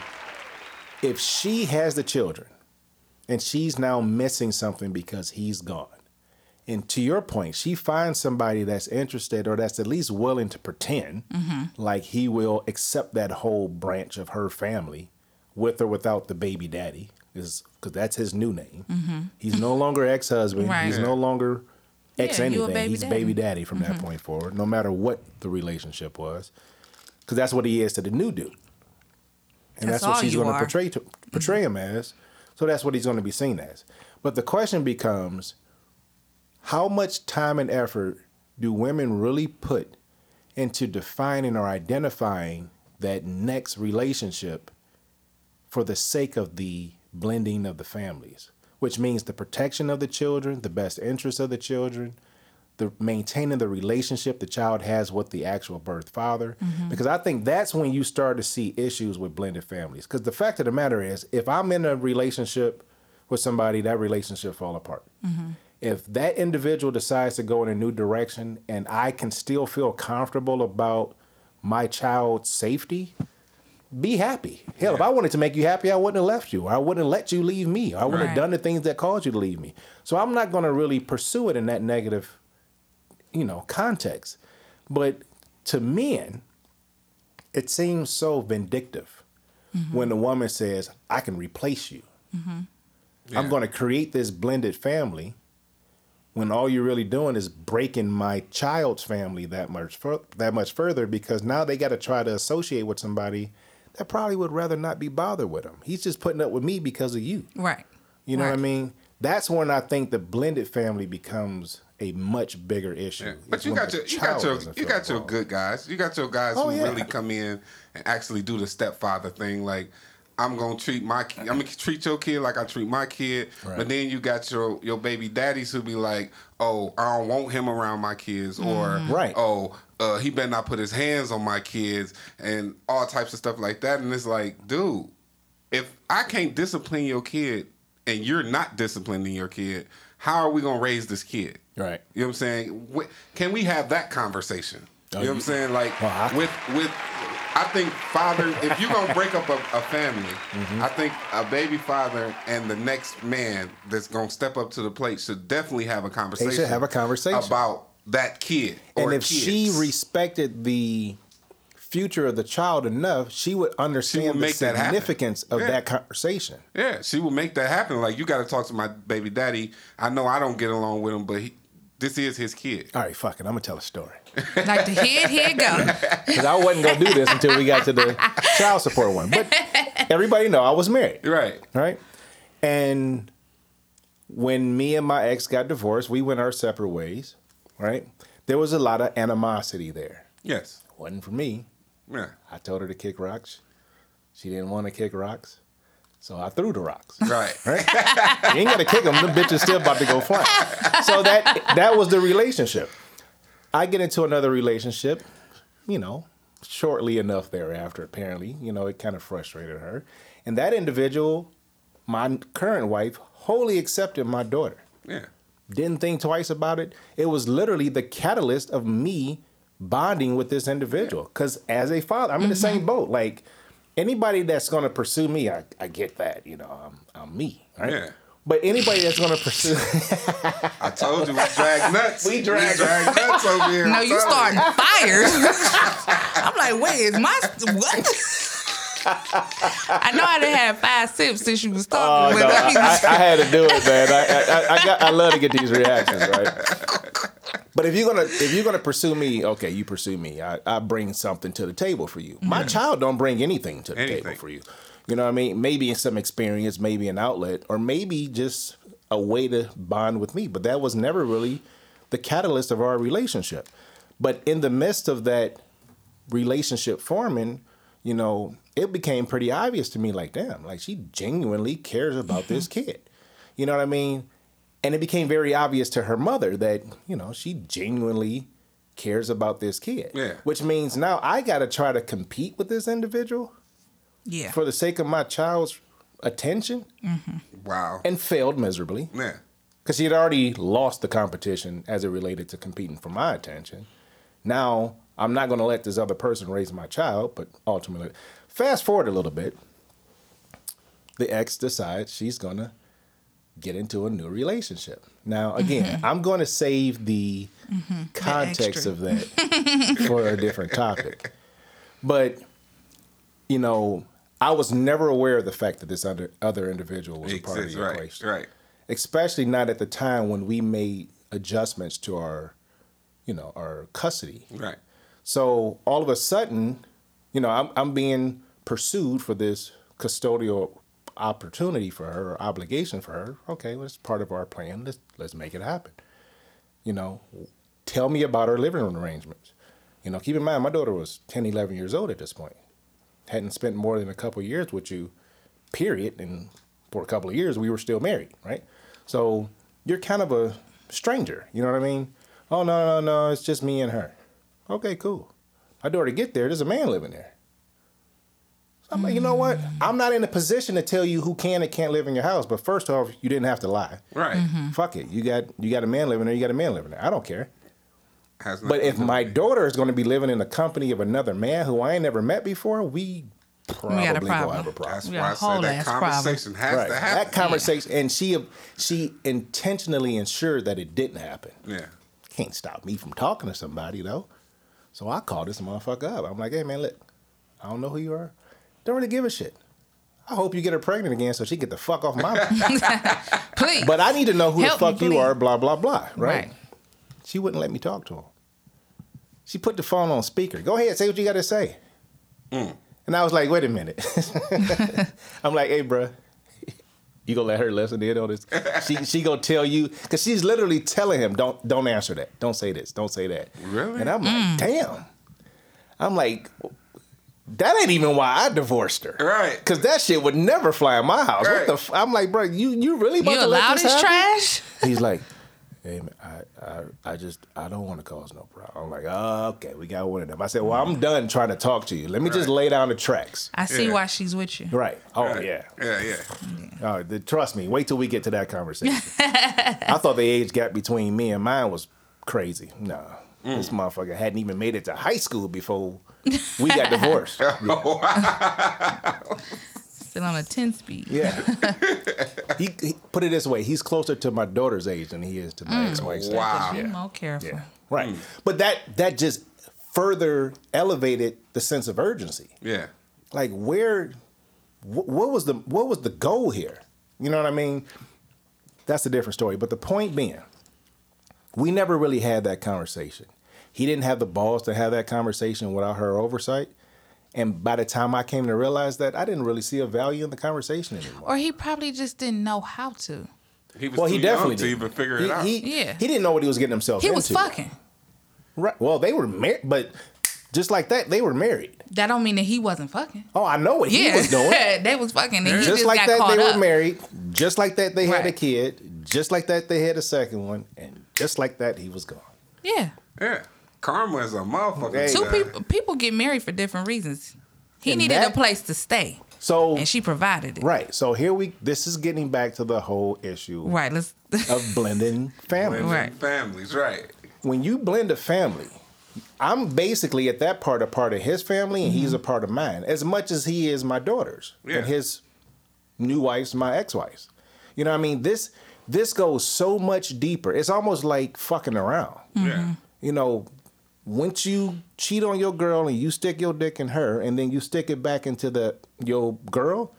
if she has the children and she's now missing something because he's gone, and to your point, she finds somebody that's interested or that's at least willing to pretend mm-hmm. like he will accept that whole branch of her family with or without the baby daddy, is because that's his new name. He's no longer ex husband.
Right.
He's no longer ex
yeah,
anything.
baby
He's
daddy.
baby daddy from that mm-hmm. point forward, no matter what the relationship was because that's what he is to the new dude, and
That's
that's, what she's going to portray to portray mm-hmm. him as. So that's what he's going to be seen as. But the question becomes, how much time and effort do women really put into defining or identifying that next relationship for the sake of the blending of the families, which means the protection of the children, the best interest of the children, the maintaining the relationship the child has with the actual birth father. Mm-hmm. Because I think that's when you start to see issues with blended families. Because the fact of the matter is, if I'm in a relationship with somebody, that relationship fall apart. Mm-hmm. If that individual decides to go in a new direction and I can still feel comfortable about my child's safety, be happy. Hell, if I wanted to make you happy, I wouldn't have left you. I wouldn't have let you leave me. I wouldn't
Right.
have done the things that caused you to leave me. So I'm not going to really pursue it in that negative, you know, context. But to men, it seems so vindictive mm-hmm. when the woman says, "I can replace you. Mm-hmm.
I'm
going to create this blended family." When all you're really doing is breaking my child's family that much that much further because now they got to try to associate with somebody that probably would rather not be bothered with him. He's just putting up with me because of you.
Right.
You know what I mean? That's when I think the blended family becomes a much bigger issue.
Yeah. But
It's
you got your you got
child
your
doesn't
you got your good guys. You got your guys
Oh,
who
yeah.
really come in and actually do the stepfather thing. Like I'm gonna treat my I'm gonna treat your kid like I treat my kid.
Right.
But then you got your your baby daddies who be like, oh, I don't want him around my kids, or mm-hmm.
Right.
oh, uh, he better not put his hands on my kids, and all types of stuff like that. And it's like, dude, if I can't discipline your kid and you're not disciplining your kid, how are we gonna raise this kid?
Right.
You know what I'm saying? Can we have that conversation?
Oh,
You know what I'm saying? Like
Well, I-
with with I think father if you're gonna break up a, a family,
Mm-hmm.
I think a baby father and the next man that's gonna step up to the plate should definitely have a conversation.
have a conversation.
about that kid.
And
or
if she respected the future of the child enough, she would understand the
make that happen.
significance of
Yeah.
that conversation.
Yeah, she would make that happen. Like you got to talk to my baby daddy. I know I don't get along with him, but he, this is his kid.
All right, fuck it. I'm gonna tell a story
Like the head, here go.
because I wasn't gonna do this until we got to the child support one. But everybody know I was married.
Right.
right? And when me and my ex got divorced, we went our separate ways, right? There was a lot of animosity there.
Yes.
It wasn't for me,
Yeah.
I told her to kick rocks. She didn't want to kick rocks. So I threw the rocks. Right.
Right?
You ain't gotta kick them. The bitch is still about to go flying. So that that was the relationship. I get into another relationship, you know, shortly enough thereafter. Apparently, you know, it kind of frustrated her, and that individual, my current wife, wholly accepted my daughter.
Yeah.
Didn't think twice about it. It was literally the catalyst of me bonding with this individual. Because as a father, I'm in the same mm-hmm. boat. Like anybody that's going to pursue me, I, I get that. You know, I'm, I'm me. Right?
Yeah.
But anybody that's going to pursue,
I told you we drag nuts.
We drag-
nuts over here.
No, you
telling
starting fires. I'm like, wait, is my what? I know I didn't have five sips since you was talking.
oh
talking,
no,
but
I,
I
I, I had to do it, man. I, I, I, got, I love to get these reactions, right? But if you're gonna if you're gonna pursue me, okay, you pursue me. I, I bring something to the table for you. My hmm. child don't bring anything to the table for you. You know what I mean? Maybe some experience, maybe an outlet, or maybe just a way to bond with me. But that was never really the catalyst of our relationship. But in the midst of that relationship forming, you know, it became pretty obvious to me like, damn, like she genuinely cares about this mm-hmm. kid. You know what I mean? And it became very obvious to her mother that, you know, she genuinely cares about this kid.
Yeah.
Which means now I got to try to compete with this individual
yeah,
for the sake of my child's attention
you. Wow.
and failed miserably
yeah.
because she had already lost the competition as it related to competing for my attention. Now I'm not going to let this other person raise my child, but ultimately, fast forward a little bit, the ex decides she's going to get into a new relationship. Now, again, mm-hmm. I'm going to save mm-hmm. the context
extra.
of that for a different topic. But, you know, I was never aware of the fact that this other, other individual was a part of
Exists,
the
right.
equation
Right.
especially not at the time when we made adjustments to our, you know, our custody.
Right.
So all of a sudden, you know, I'm I'm being pursued for this custodial opportunity for her, or obligation for her. Okay, well, it's part of our plan. Let's let's make it happen. You know, tell me about her living room arrangements. You know, keep in mind my daughter was 10, 11 years old at this point. Hadn't spent more than a couple of years with you, period. And for a couple of years we were still married, right? So you're kind of a stranger. You know what I mean? Oh no, no, no, it's just me and her. Okay, cool. I My daughter get there, there's a man living there. So I'm like, you know what? Mm. I'm not in a position to tell you who can and can't live in your house. But first off, you didn't have to lie.
Right. Mm-hmm.
Fuck it. You got you got a man living there. You got a man living there. I don't care.
Has
But if my
with
daughter is going to be living in the company of another man who I ain't never met before, we probably
got a
gonna have a problem.
That's why
got
I
a
said that
ass problem.
conversation has
Right.
to happen.
That conversation, and she she intentionally ensured that it didn't happen.
yeah.
Can't stop me from talking to somebody though. So I called this motherfucker up. I'm like, hey man, look, I don't know who you are. Don't really give a shit. I hope you get her pregnant again so she get the fuck off my.
please.
but I need to know who
Help
the
me,
fuck you
please.
are. Blah blah blah. Right?
Right.
She wouldn't let me talk to him. She put the phone on speaker. Go ahead, say what you got to say. Mm. And I was like, wait a minute. I'm like, hey, bruh, you gonna let her listen in on this? She she gonna tell you because she's literally telling him, don't don't answer that, don't say this, don't say that.
Really?
And I'm
Mm.
like, damn. I'm like, that ain't even why I divorced her.
Right.
Cause that shit would never fly in my house. What
Right.
the? F-? I'm like, bro, you you really about
you
to let
allow
this
this
happen?
trash?
He's like, hey, man, I, I, I just, I don't want to cause no problem. I'm like, oh, okay, we got one of them. I said, well, I'm done trying to talk to you. Let me just lay down the tracks.
I see
Yeah.
why she's with you.
Right. Oh,
Right.
yeah.
Yeah, yeah.
Oh, the, trust me. Wait till we get to that conversation. I thought the age gap between me and mine was crazy. No, mm. this motherfucker hadn't even made it to high school before we got divorced.
Still on a 10 speed.
Yeah. he, he put it this way: he's closer to my daughter's age than he is to my mm. ex-wife's age.
Wow.
Be more careful.
Yeah. Right. Mm. But that that just further elevated the sense of urgency.
Yeah.
Like where wh- what was the what was the goal here? You know what I mean? That's a different story. But the point being, we never really had that conversation. He didn't have the balls to have that conversation without her oversight. And by the time I came to realize that, I didn't really see a value in the conversation anymore.
Or he probably just didn't know how to.
He was
well,
too
he definitely
young to
did.
even figure
he,
it out.
He,
Yeah.
he didn't know what he was getting himself
He
into.
was fucking.
Right. Well, they were married, but Just like that, they were married.
That don't mean that he wasn't fucking.
Oh, I know what he was doing.
they was fucking. And he
just,
just
like
got
that, they
up.
were married. Just like that, they had a kid. Just like that, they had a second one. And just like that, he was gone.
Yeah,
Yeah. Karma is a motherfucker.
Two people people get married for different reasons. He
And
needed
that-
a place to stay,
So,
and she provided it.
right. So here we, this is getting back to the whole issue
Right. Let's.
of blending families.
Blending
Right.
Families, right.
when you blend a family, I'm basically at that part a part of his family, and he's mm-hmm. a part of mine, as much as he is my daughter's
Yeah.
and his new wife's my ex-wife's. You know, what I mean this this goes so much deeper. It's almost like fucking around.
Yeah. Mm-hmm.
You know, once you cheat on your girl and you stick your dick in her, and then you stick it back into the your girl.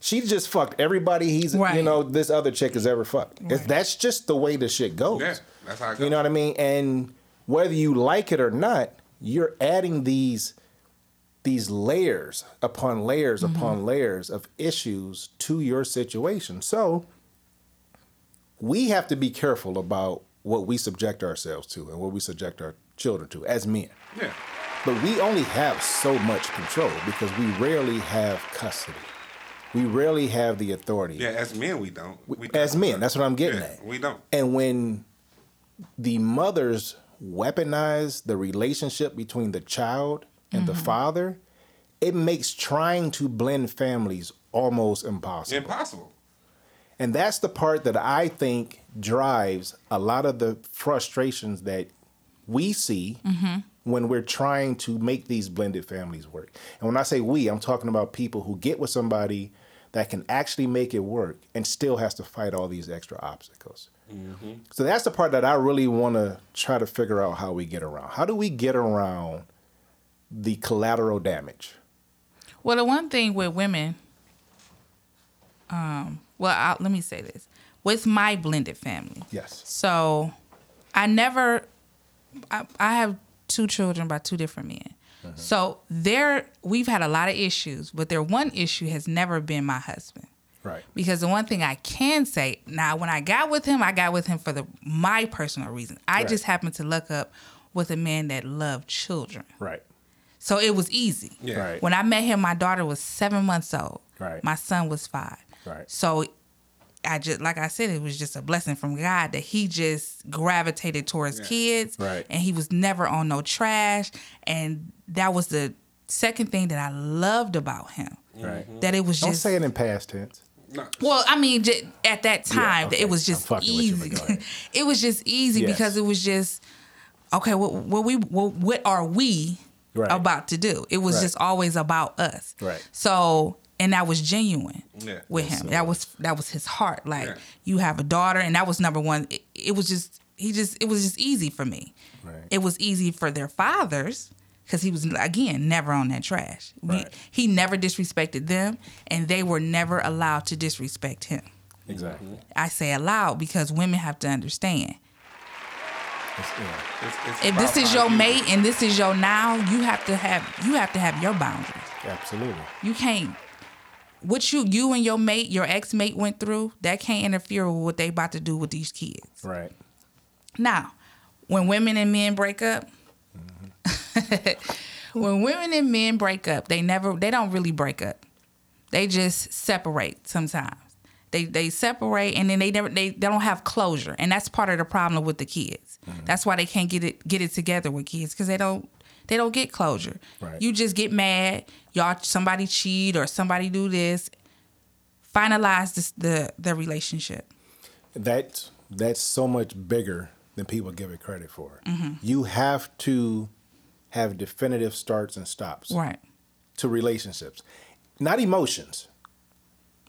She just fucked everybody he's you know this other chick has ever fucked. It's- That's just the way the shit goes.
Yeah. That's how it
You
goes.
know what I mean? And whether you like it or not, you're adding these these layers upon layers mm-hmm. upon layers of issues to your situation. So we have to be careful about what we subject ourselves to and what we subject our children to as men.
Yeah.
But we only have so much control because we rarely have custody. We rarely have the authority.
Yeah, as men, we don't. We
as
don't.
men, that's what I'm getting
Yeah,
at.
We don't.
And when the mothers weaponize the relationship between the child and the mm-hmm. father, it makes trying to blend families almost impossible.
Impossible.
And that's the part that I think drives a lot of the frustrations that we see when we're trying to make these blended families work. And when I say we, I'm talking about people who get with somebody that can actually make it work and still has to fight all these extra obstacles. So that's the part that I really want to try to figure out how we get around. How do we get around the collateral damage?
Well, the one thing with women, um, well, i let me say this: with my blended family,
Yes.
so I never, I, I have two children by two different men. Uh-huh. So there, we've had a lot of issues, but their one issue has never been my husband.
Right.
Because the one thing I can say now, when I got with him, I got with him for the my personal reason. I
Right.
just happened to look up with a man that loved children,
Right.
so it was easy.
Yeah.
Right.
When I met him, my daughter was seven months old.
Right.
My son was five.
Right.
So I just like I said, it was just a blessing from God that he just gravitated towards
Yeah.
kids.
Right.
And he was never on no trash. And that was the second thing that I loved about him.
Right. Mm-hmm.
That it was
Don't
just
say it in past tense.
No.
well, I mean, j- at that time,
okay.
it was just
fucking you,
easy. it was just easy
Yes.
because it was just okay. What, what we what, what are we
Right.
about to do? It was
Right.
just always about us.
Right.
So, and that was genuine
Yeah.
with him.
it
That was that was his heart. Like
Yeah.
you have a daughter, and that was number one. It, it was just he just it was just easy for me.
Right.
It was easy for their fathers because he was again never on that trash. We-
Right.
he never disrespected them, and they were never allowed to disrespect him.
Exactly.
I say allowed because women have to understand.
It's- yeah.
It's, it's
If this is your
you-
mate and this is your now, you have to have you have to have your boundaries.
Absolutely.
You can't what you you and your mate, your ex mate went through, that can't interfere with what they about to do with these kids.
Right.
Now, when women and men break up, mm-hmm. when women and men break up, they never they don't really break up. They just separate sometimes. They they separate and then they never they, they don't have closure. And that's part of the problem with the kids. Mm-hmm. That's why they can't get it get it together with kids because they don't they don't get closure.
Right.
You just get mad, y'all somebody cheat or somebody do this. Finalize this, the the relationship.
That that's so much bigger than people give it credit for. Mm-hmm. You have to have definitive starts and stops
Right.
to relationships, not emotions,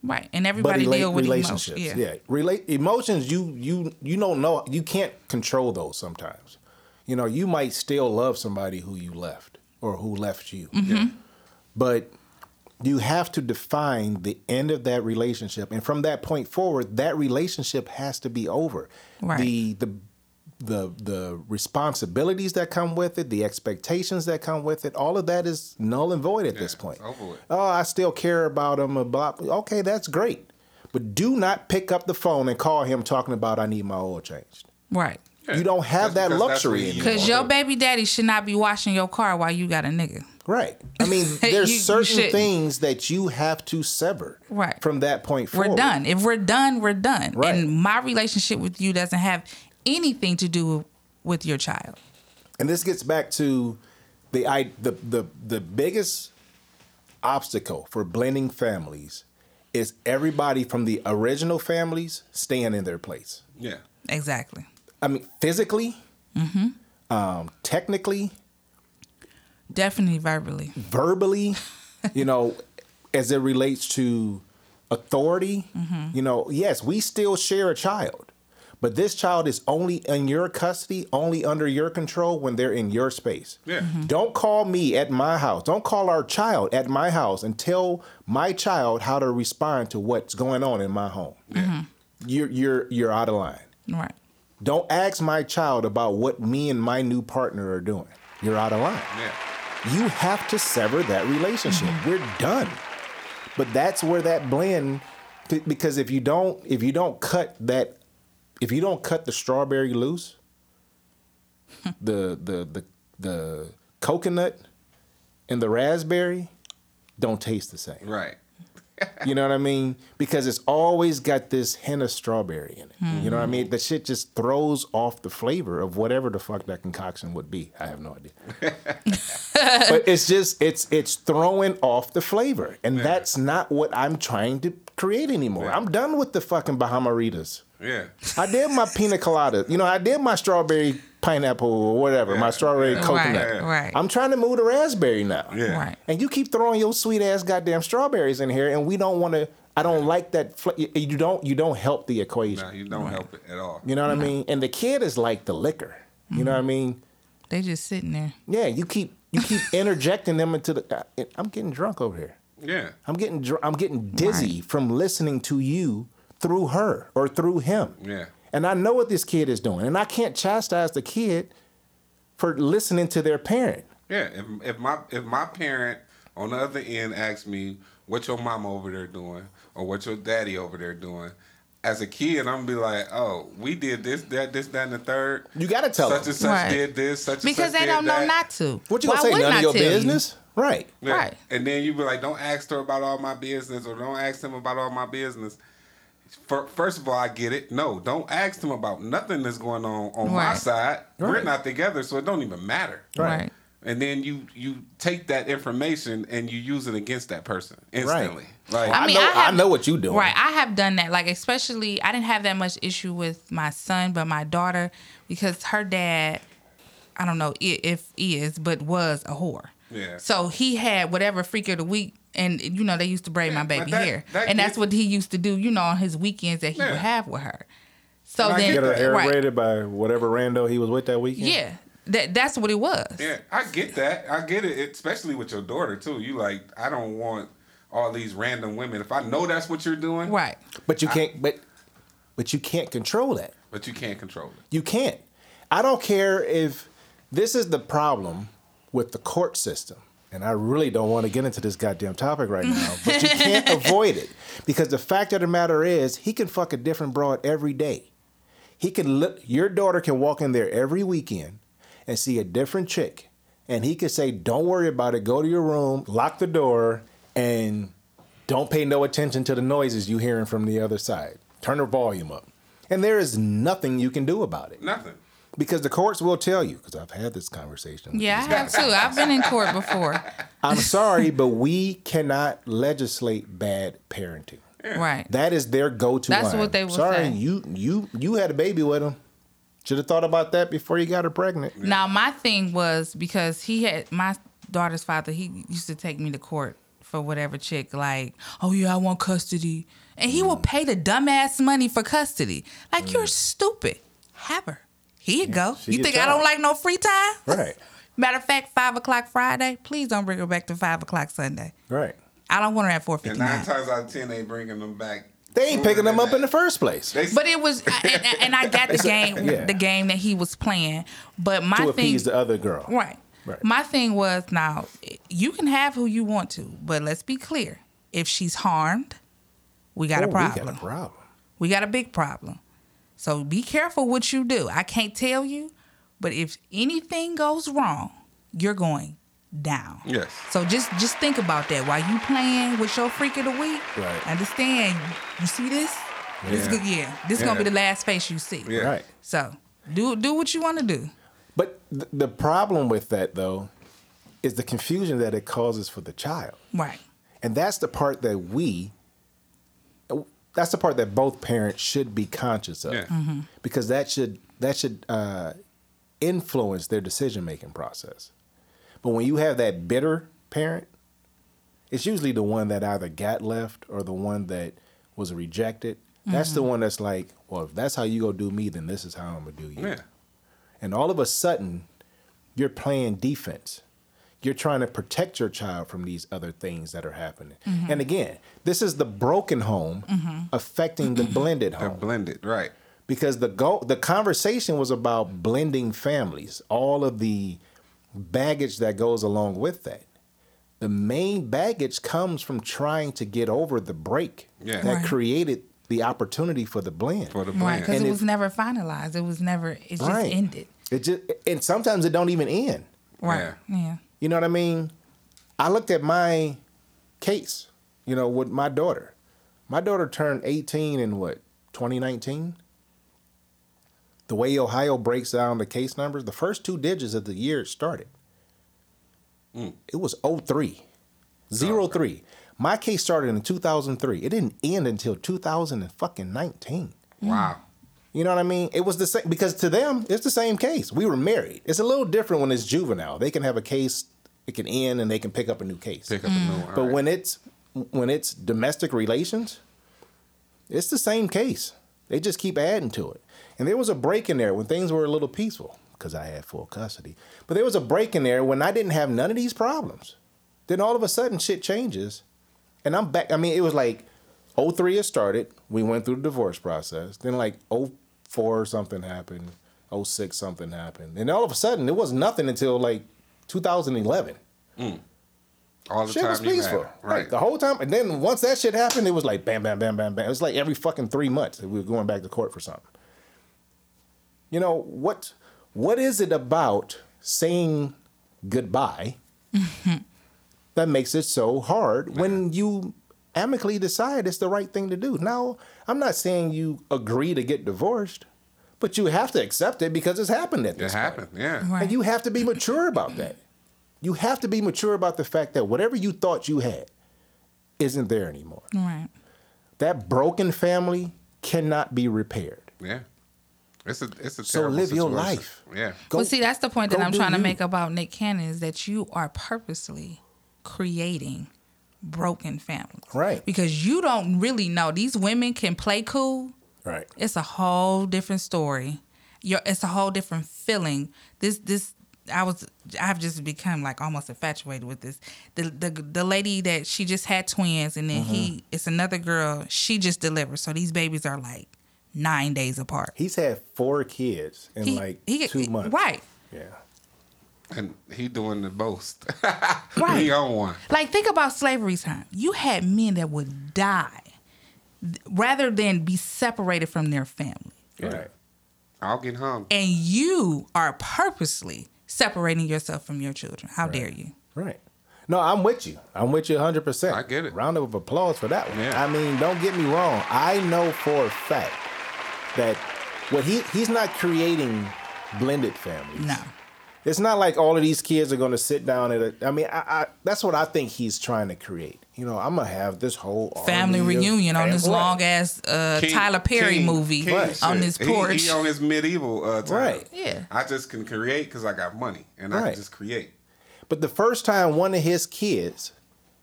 Right. And
but
everybody
rela-
deal with
relationships.
Emotions.
Yeah, relate emotions. You you you don't know. You can't control those sometimes. You know, you might still love somebody who you left or who left you, but you have to define the end of that relationship, and from that point forward, that relationship has to be over.
Right.
The the the the responsibilities that come with it, the expectations that come with it, all of that is null and void at this point.
over with.
Oh, I still care about him. uh, Blah. Okay, that's great, but do not pick up the phone and call him talking about I need my oil changed.
Right.
You don't have
That's
that luxury anymore.
Because your baby daddy should not be washing your car while you got a nigga.
Right. I mean, there's
You- you
certain
shouldn't.
things that you have to sever.
Right.
From that point forward.
We're done. If we're done, we're done.
Right.
And my relationship with you doesn't have anything to do with your child.
And this gets back to the I the the the biggest obstacle for blending families is everybody from the original families staying in their place.
Yeah.
Exactly.
I mean, physically,
Mm-hmm.
um, technically,
Definitely verbally.
verbally, you know, as it relates to authority,
Mm-hmm.
you know, yes, we still share a child, but this child is only in your custody, only under your control when they're in your space.
Yeah.
Mm-hmm.
Don't call me at my house. Don't call our child at my house and tell my child how to respond to what's going on in my home.
Mm-hmm.
You're you're you're out of line.
Right.
Don't ask my child about what me and my new partner are doing. You're out of line
Yeah.
you have to sever that relationship. Mm-hmm. We're done. But that's where that blend because if you don't if you don't cut that if you don't cut the strawberry loose, the the the the coconut and the raspberry don't taste the same.
Right.
You know what I mean? Because it's always got this hint of strawberry in it. You know what I mean? The shit just throws off the flavor of whatever the fuck that concoction would be. I have no idea. but it's just it's it's throwing off the flavor. And that's not what I'm trying to create anymore. I'm done with the fucking Bahama-ritas.
Yeah.
I did my pina colada. You know, I did my strawberry pineapple or whatever, my strawberry
Yeah.
coconut.
Right. Right.
I'm trying to move to raspberry now.
Yeah.
Right.
And you keep throwing your sweet ass goddamn strawberries in here, and we don't want to. I don't like that. Fl- you you don't. You don't help the equation.
No, you don't help it at all.
You know what I mean? And the kid is like the liquor. You know what I mean?
They just sitting there.
Yeah. You keep you keep interjecting them into the. uh, I'm getting drunk over here.
Yeah.
I'm getting dr- I'm getting dizzy from listening to you through her or through him.
Yeah.
And I know what this kid is doing, and I can't chastise the kid for listening to their parent.
Yeah. If if my if my parent on the other end asks me what your mama over there doing or what your daddy over there doing, as a kid, I'm gonna be like, oh, we did this, that, this, that, and the third.
You gotta tell
such
them.
and such
Right.
did this, such
Because
and such Because
they
did
don't know not to.
What you
Why
gonna say? None of your
tell you?
business, right?
Yeah.
Right.
And then you be like, don't ask her about all my business or don't ask him about all my business. Fir- First of all, I get it. No, don't ask them about nothing that's going on on my
Right.
side. We're not together, so it don't even matter.
Right.
And then you you take that information and you use it against that person instantly. Like,
I
mean,
know-
I, have,
I know what you doing.
Right. I have done that. Like, especially, I didn't have that much issue with my son, but my daughter, because her dad, I don't know i- if is, but was a whore.
Yeah.
So he had whatever freak of the week, and you know they used to braid
Yeah,
my baby
that-
hair,
that
and that's what he used to do. You know, on his weekends that he
Yeah.
would have with her. So
And I
then,
get
Get her hair
right?
braided by whatever rando he was with that weekend.
Yeah, that that's what it was.
yeah, I get that. I get it, especially with your daughter too. You like, I don't want all these random women. If I know that's what you're doing,
Right.
But you can't. But but you can't control that.
but you can't control it.
You can't. I don't care if this is the problem with the court system. And I really don't want to get into this goddamn topic right now, but you can't avoid it because the fact of the matter is, he can fuck a different broad every day. He can look. Your daughter can walk in there every weekend and see a different chick, and he could say, "Don't worry about it. Go to your room, lock the door, and don't pay no attention to the noises you hearing from the other side. Turn the volume up." And there is nothing you can do about it
Nothing.
Because the courts will tell you. Because I've had this conversation. with
Yeah, I have too. I've been in court before.
I'm sorry, but we cannot legislate bad parenting.
Right.
That is their go-to.
That's
line.
what they will
Sorry,
say.
you you you had a baby with him. Should have thought about that before you got her pregnant.
Now my thing was because he had my daughter's father. He used to take me to court for whatever chick. Like, oh yeah, I want custody, and he will mm. pay the dumbass money for custody. Like you're mm. stupid. Have her. Here you go.
she
You
your
think I don't like no free time?
Right.
Matter of fact, five o'clock Friday. Please don't bring her back to five o'clock Sunday.
Right.
I don't want her at four
And
fifty
nine
nine.
times out of ten, they bringing them back.
They ain't picking them up in the first place.
They,
But it was, and, and I got the game,
yeah.
the game that he was playing. But my
to
thing,
appease the other girl.
Right.
Right.
My thing was now you can have who you want to, but let's be clear. If she's harmed, we got
Oh,
a problem.
We got a problem.
We got a big problem. So be careful what you do. I can't tell you, but if anything goes wrong, you're going down.
Yes.
So just just think about that while you playing with your freak of the week.
Right.
Understand? You see this? This
Yeah.
good. Yeah. This
Yeah.
gonna be the last face you see.
Yeah.
Right.
So do do what you want to do.
But th- the problem with that though is the confusion that it causes for the child.
Right.
And that's the part that we that's the part that both parents should be conscious of.
Yeah.
Mm-hmm.
Because that should that should uh, influence their decision making process. But when you have that bitter parent, it's usually the one that either got left or the one that was rejected. That's the one that's like, well, if that's how you go do me, then this is how I'm gonna do you.
Yeah.
And all of a sudden, you're playing defense. You're trying to protect your child from these other things that are happening. Mm-hmm. And again, this is the broken home mm-hmm. affecting the blended
They're
home.
blended, right?
because the go the conversation was about blending families, all of the baggage that goes along with that. The main baggage comes from trying to get over the break
Yeah.
that
Right.
created the opportunity for the blend.
For the
Right. Because
And
it was never finalized. It was never. It just
Right.
ended.
It just and sometimes it don't even end.
Right.
Yeah.
Yeah.
You know what I mean? I looked at my case, you know, with my daughter. My daughter turned 18 in what, 2019? The way Ohio breaks down the case numbers, the first two digits of the year it started,
Mm.
it was 03. Zero three. My case started in 2003. It didn't end until 2019.
Wow.
You know what I mean? It was the same because to them it's the same case. We were married. It's a little different when it's juvenile. They can have a case, it can end, and they can pick up a new case.
Pick up a new one.
But
right.
when it's when it's domestic relations, it's the same case. They just keep adding to it. And there was a break in there when things were a little peaceful because I had full custody. But there was a break in there when I didn't have none of these problems. Then all of a sudden shit changes, and I'm back. I mean, it was like 03 it started. We went through the divorce process. Then like 04 something happened. 06 something happened. And all of a sudden it was nothing until like 2011. Mm.
all the
Shit
time
was
you
peaceful.
had,
Right.
right?
The whole time. And then once that shit happened, it was like bam, bam, bam, bam, bam. It was like every fucking three months that we were going back to court for something. You know, what what is it about saying goodbye that makes it so hard when you amicably decide it's the right thing to do? Now, I'm not saying you agree to get divorced, but you have to accept it because it's happened at
It
this point.
happened. Yeah.
Right.
And you have to be mature about that. You have to be mature about the fact that whatever you thought you had isn't there anymore.
Right.
That broken family cannot be repaired.
Yeah. It's a it's a
So
terrible
live your life.
Yeah.
Go-
well, see, that's the point that I'm
do
trying to make about Nick Cannon is that you are purposely creating broken families.
Right.
Because you don't really know. These women can play cool.
Right.
It's a whole different story. You're, it's a whole different feeling. This this I was I've just become like almost infatuated with this. The the the lady that she just had twins and then
Mm-hmm.
he it's another girl. She just delivered. So these babies are like nine days apart.
He's had four kids in
He-
like
he-
two months.
Right.
Yeah.
And he doing the boast.
Right.
he on one.
Like think about slavery time. You had men that would die rather than be separated from their family.
Right.
I'll get hung.
And you are purposely separating yourself from your children. How dare you?
Right. No, I'm with you. I'm with you 100%.
I get it.
Round of applause for that one.
Yeah.
I mean, don't get me wrong. I know for a fact that what he he's not creating blended families.
No.
It's not like all of these kids are going to sit down at a. I mean, I, I that's what I think he's trying to create. You know, I'm gonna have this whole
Family reunion on this long ass uh, Tyler Perry
King-
movie
King
Right.
on
shit.
this
He-
porch.
He, on his medieval uh, time.
Right.
Yeah.
I just can create because I got money and I can just create.
But the first time one of his kids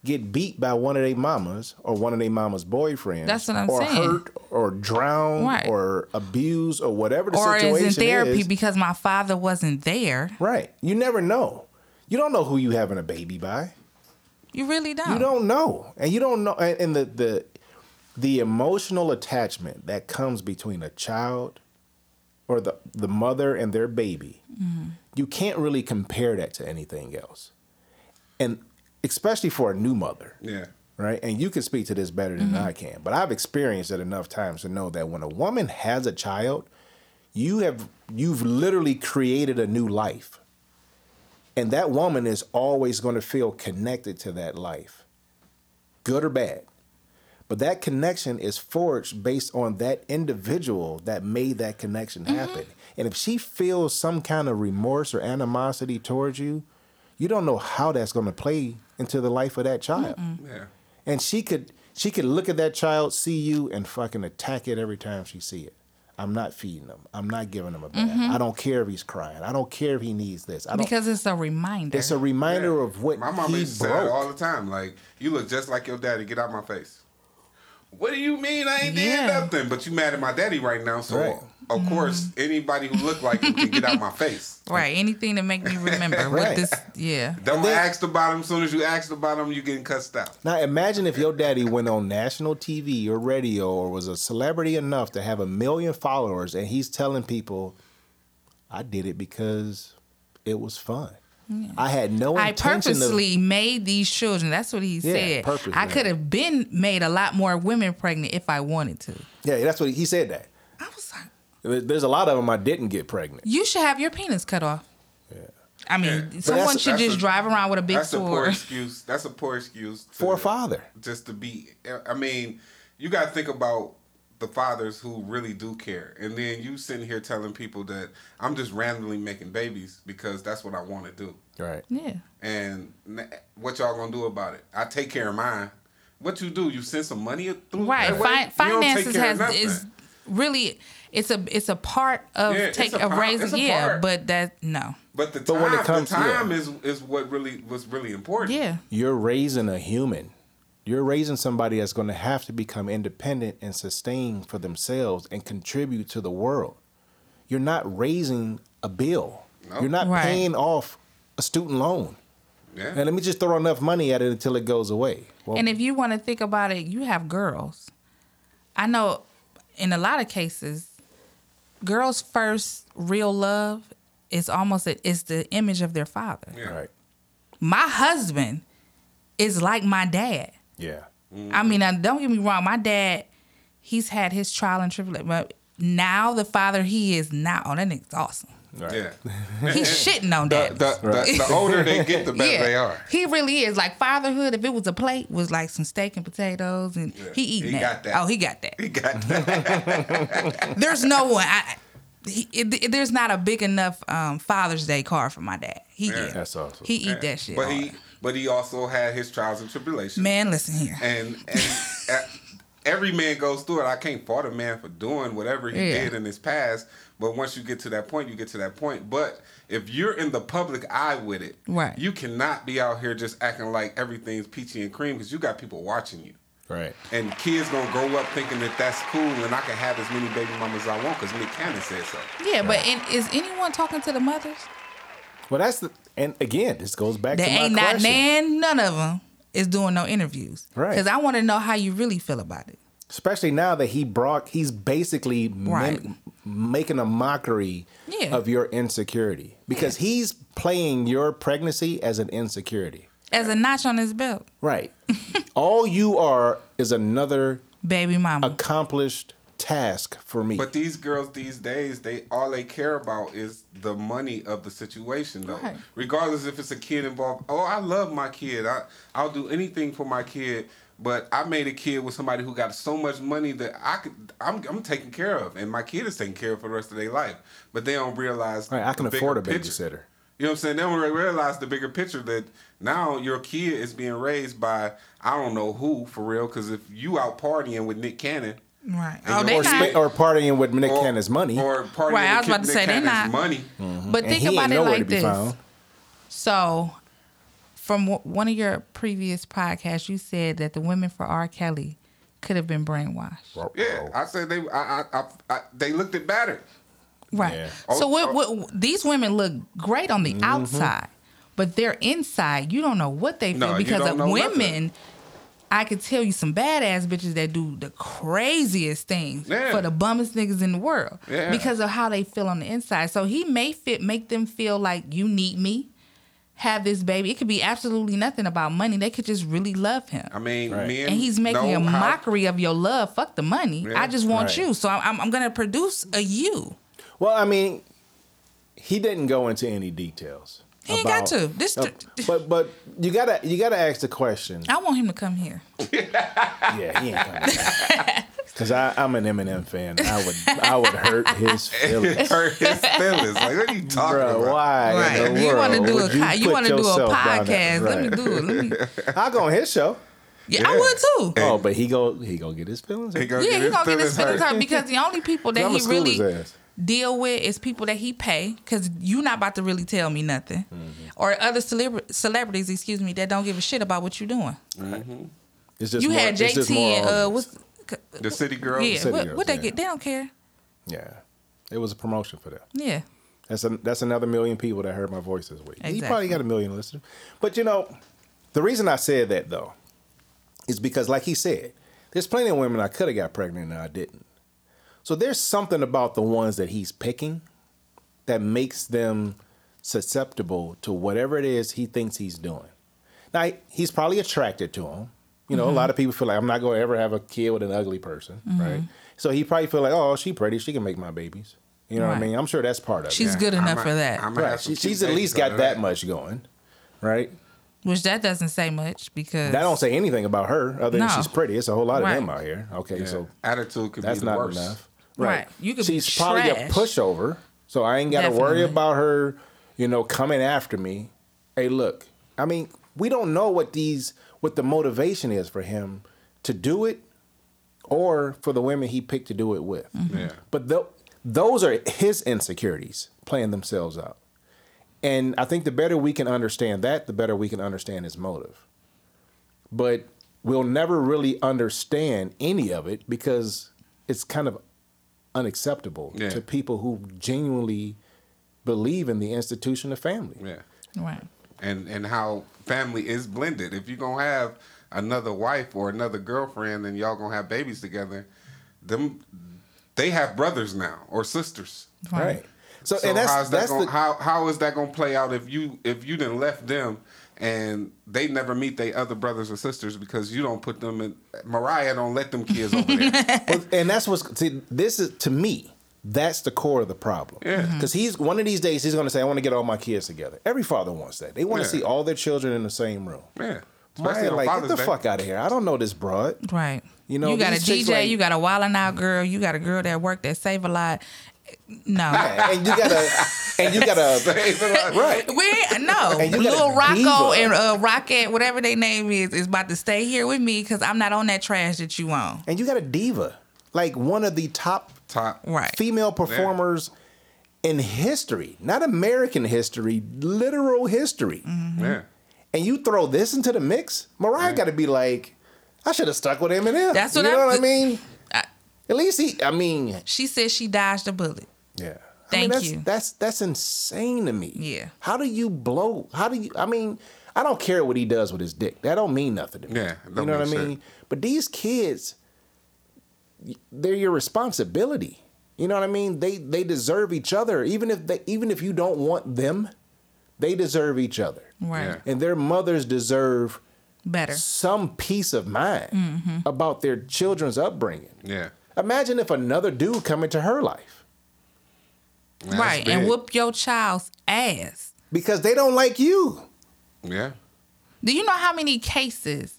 get beat by one of their mamas or one of their mama's boyfriends,
That's what I'm
or
saying.
hurt or drowned
Right.
or abused or whatever the
or
situation
is Or in therapy
is,
because my father wasn't there.
right? You never know. You don't know who you having a baby by.
You really don't.
You don't know, and you don't know, and, and the the the emotional attachment that comes between a child or the the mother and their baby, mm-hmm. you can't really compare that to anything else, and especially for a new mother.
Yeah.
right? And you can speak to this better than
Mm-hmm.
I can, but I've experienced it enough times to know that when a woman has a child, you have you've literally created a new life. And that woman is always going to feel connected to that life. Good or bad. But that connection is forged based on that individual that made that connection happen. And if she feels some kind of remorse or animosity towards you, you don't know how that's going to play into the life of that child.
Yeah.
And she could she could look at that child, see you, and fucking attack it every time she see it. I'm not feeding him. I'm not giving him a bath. Mm-hmm. I don't care if he's crying. I don't care if he needs this. I don't.
Because it's a reminder.
it's a reminder of what
My mama
he
used to say all the time. Like, you look just like your daddy. Get out of my face. What do you mean I ain't
Yeah.
did nothing? But you mad at my daddy right now. So
Right.
Of course mm. anybody who looked like him can get out my face.
right. Anything to make me remember
Right.
what this. Yeah.
Don't
then-
ask about him. As soon as you ask about him, you getting cussed out.
Now imagine if your daddy went on national TV or radio or was a celebrity enough to have a million followers and he's telling people, I did it because it was fun. I had no
I
intention of
purposely made these children. That's what he
Yeah,
said.
purpose,
I could have been made a lot more women pregnant if I wanted to.
Yeah, that's what he said that.
I was like,
There's a lot of them I didn't get pregnant.
you should have your penis cut off. Yeah. I mean,
Yeah.
someone
that's-
should
that's
just
a-
drive around with a big
That's a poor excuse. That's a poor excuse to-
For a father.
just to be. I mean, you got to think about the fathers who really do care, and then you sitting here telling people that I'm just randomly making babies because that's what I want to do.
Right.
Yeah.
And what y'all gonna do about it? I take care of mine. What you do? You send some money through
Right.
that way?
Fi-
don't take
finances
care
has
of nothing.
is really it's a it's a part of
Yeah,
take
a
of
part-
raising
a
yeah,
part.
but that no.
But the
But
time,
when it comes-
the time
yeah.
is is what really was really important.
Yeah.
You're raising a human. You're raising somebody that's going to have to become independent and sustain for themselves and contribute to the world. You're not raising a bill.
No.
You're not
Right.
paying off a student loan.
Yeah.
And let me just throw enough money at it until it goes away. Well,
And if you want to think about it, you have girls. I know in a lot of cases, girls' first real love is almost a, is the image of their father.
Yeah.
right.
My husband is like my dad.
Yeah.
I mean, now, don't get me wrong. My dad, he's had his trial and tribulation, but now the father he is now, oh, that nigga's awesome.
Right.
Yeah.
He's shitting on that.
the, the, the older they get, the better
yeah,
they are.
he really is. Like fatherhood, if it was a plate, was like some steak and potatoes, and he eating
he
that.
got that.
Oh, he got that.
He got that.
There's no one. I, he, it, there's not a big enough um, Father's Day card for my dad. He
Yeah.
That's awesome.
He eat that shit.
But he, but he also had his trials and tribulations.
Man, listen here.
and and every man goes through it. I can't fault a man for doing whatever he
Yeah.
did in his past, but once you get to that point, you get to that point. But if you're in the public eye with it,
Right.
you cannot be out here just acting like everything's peachy and cream because you got people watching you.
Right.
And kids gonna grow up thinking that that's cool, and I can have as many baby mamas as I want because Nick Cannon said so.
Yeah, but in, is anyone talking to the mothers?
Well, that's the, and again, this goes back
There
to my
ain't not
question.
nan, none of them is doing no interviews.
Right.
Because I want to know how you really feel about it.
Especially now that he brought, he's basically mim- making a mockery
Yeah.
of your insecurity because he's playing your pregnancy as an insecurity.
As a notch on his belt,
Right. All you are is another
baby mama.
accomplished task for me.
But these girls these days, they all they care about is the money of the situation, though.
Right.
Regardless if it's a kid involved. Oh, I love my kid. I I'll do anything for my kid. But I made a kid with somebody who got so much money that I could I'm I'm taken care of, and my kid is taken care of for the rest of their life. But they don't realize
Right, I can
the
afford a
picture.
babysitter.
You know what I'm saying? They don't re- realize the bigger picture that now your kid is being raised by I don't know who for real. Because if you out partying with Nick Cannon,
right. Oh, they
Or,
not.
or partying with Nick
or,
Cannon's money.
or partying
Right, I was about to
Nick
say, they
Cannon's
not-
money.
but
and
think
he
about
ain't
it like
to be
this.
found.
So, from w- one of your previous podcasts, you said that the women for R. Kelly could have been brainwashed.
Yeah, I said they I, I, I, I they looked at battered.
Right.
Yeah.
So
Oh,
what,
oh.
what, these women look great on the
Mm-hmm.
outside, but they're inside. You don't know what they feel
No,
because of women.
nothing.
I could tell you some badass bitches that do the craziest things
Yeah.
for the bummest niggas in the world
Yeah.
because of how they feel on the inside. So he may fit make them feel like you need me. Have this baby. It could be absolutely nothing about money. They could just really love him.
I mean,
Right.
men
and he's making
know
a
how-
mockery of your love. Fuck the money.
Yeah.
I just want
Right.
you. So I'm, I'm gonna produce a you.
Well, I mean, he didn't go into any details.
He ain't got to. This-
uh, but but you gotta you gotta ask the question.
I want him to come here.
Yeah, he ain't coming. Because I'm an Eminem fan. I would I would hurt his feelings.
hurt his feelings. Like, what are you talking
Bro,
about?
why in
Right.
the
You want to do a
you
you want to do a
yourself down there?
podcast? Let me do it. Let me.
I'll go on his show.
Yeah, I would too.
Oh, but he go he go get his feelings.
He gonna
Yeah,
get
he
his
gonna get his
feelings
feelings
hurt.
hurt because the only people that he really deal with is people that he pay. Because you're not about to really tell me nothing,
Mm-hmm.
or other celebra- celebrities, excuse me, that don't give a shit about what you're doing.
It's just
You
more,
had
it's just
JT
more
and uh, what's
The city girl.
yeah,
City
what,
Girls,
what they
yeah.
get? They don't care.
Yeah, it was a promotion for them.
Yeah,
That's a, that's another million people that heard my voice this week. He
Exactly.
probably got a million listeners. But you know, the reason I said that though is because, like he said, there's plenty of women I could have got pregnant and I didn't. So there's something about the ones that he's picking that makes them susceptible to whatever it is he thinks he's doing. Now he's probably attracted to him. You know, a mm-hmm. lot of people feel like I'm not going to ever have a kid with an ugly person, right? Mm-hmm. So he probably feel like, oh, she pretty, she can make my babies. You know what I mean? I'm sure that's part of
she's
it.
She's
good
enough
might-
for that.
Right. She, she's at least got that much going, right?
Which that doesn't say much because
That don't say anything about her other than
No.
she's pretty. It's a whole lot of
Right.
them out here. Okay,
Yeah.
so
attitude could
that's
be the
not
worst.
enough.
Right. You could be
she's probably a pushover, so I ain't got to worry about her, you know, coming after me. Hey, look, I mean, we don't know what these what the motivation is for him to do it, or for the women he picked to do it with. Mm-hmm.
Yeah.
But tho- those are his insecurities playing themselves out. And I think the better we can understand that, the better we can understand his motive. But we'll never really understand any of it because it's kind of unacceptable
Yeah.
to people who genuinely believe in the institution of family.
Yeah.
right.
and and how family is blended. If you're gonna have another wife or another girlfriend and y'all gonna have babies together, them they have brothers now or sisters.
Right. So,
So
and that's
how's that
that's
gonna,
the
how how is that gonna play out if you if you didn't left them and they never meet their other brothers or sisters because you don't put them in Mariah don't let them kids over there.
Well, and that's what's see, this is to me that's the core of the problem
Yeah. Mhm.
because he's one of these days he's going to say i want to get all my kids together every father wants that they want to
Yeah.
see all their children in the same room
yeah.
Maya,
Especially on
like get the
Day.
fuck out of here i don't know this broad
Right.
You know,
you got a
these
DJ,
like-
you got a wildin' out girl, you got a girl that work that save a lot. No.
and you got a and you gotta right
We no
And you
little Rocco
diva.
and uh, Rocket, whatever their name is, is about to stay here with me because I'm not on that trash that you on.
and you got a diva like one of the top
top.
Right.
female performers in history not american history literal history mm-hmm.
Yeah.
and you throw this into the mix, Mariah got to be like, I should have stuck with Eminem.
That's
you
what
know
I'm-
what I mean.
I-
At least he, I mean,
She said she dodged a bullet.
yeah. I mean,
Thank
that's,
you.
That's that's insane to me.
Yeah.
How do you blow? How do you? I mean, I don't care what he does with his dick. That don't mean nothing to me.
Yeah,
you know what I
mean
mean. But these kids, they're your responsibility. You know what I mean? They they deserve each other. Even if they even if you don't want them, they deserve each other.
Right.
Yeah.
And their mothers deserve
Better.
some peace of mind
Mm-hmm.
about their children's upbringing.
Yeah.
Imagine if another dude come into her life
That's
right. And whoop your child's ass.
because they don't like you.
Yeah.
Do you know how many cases?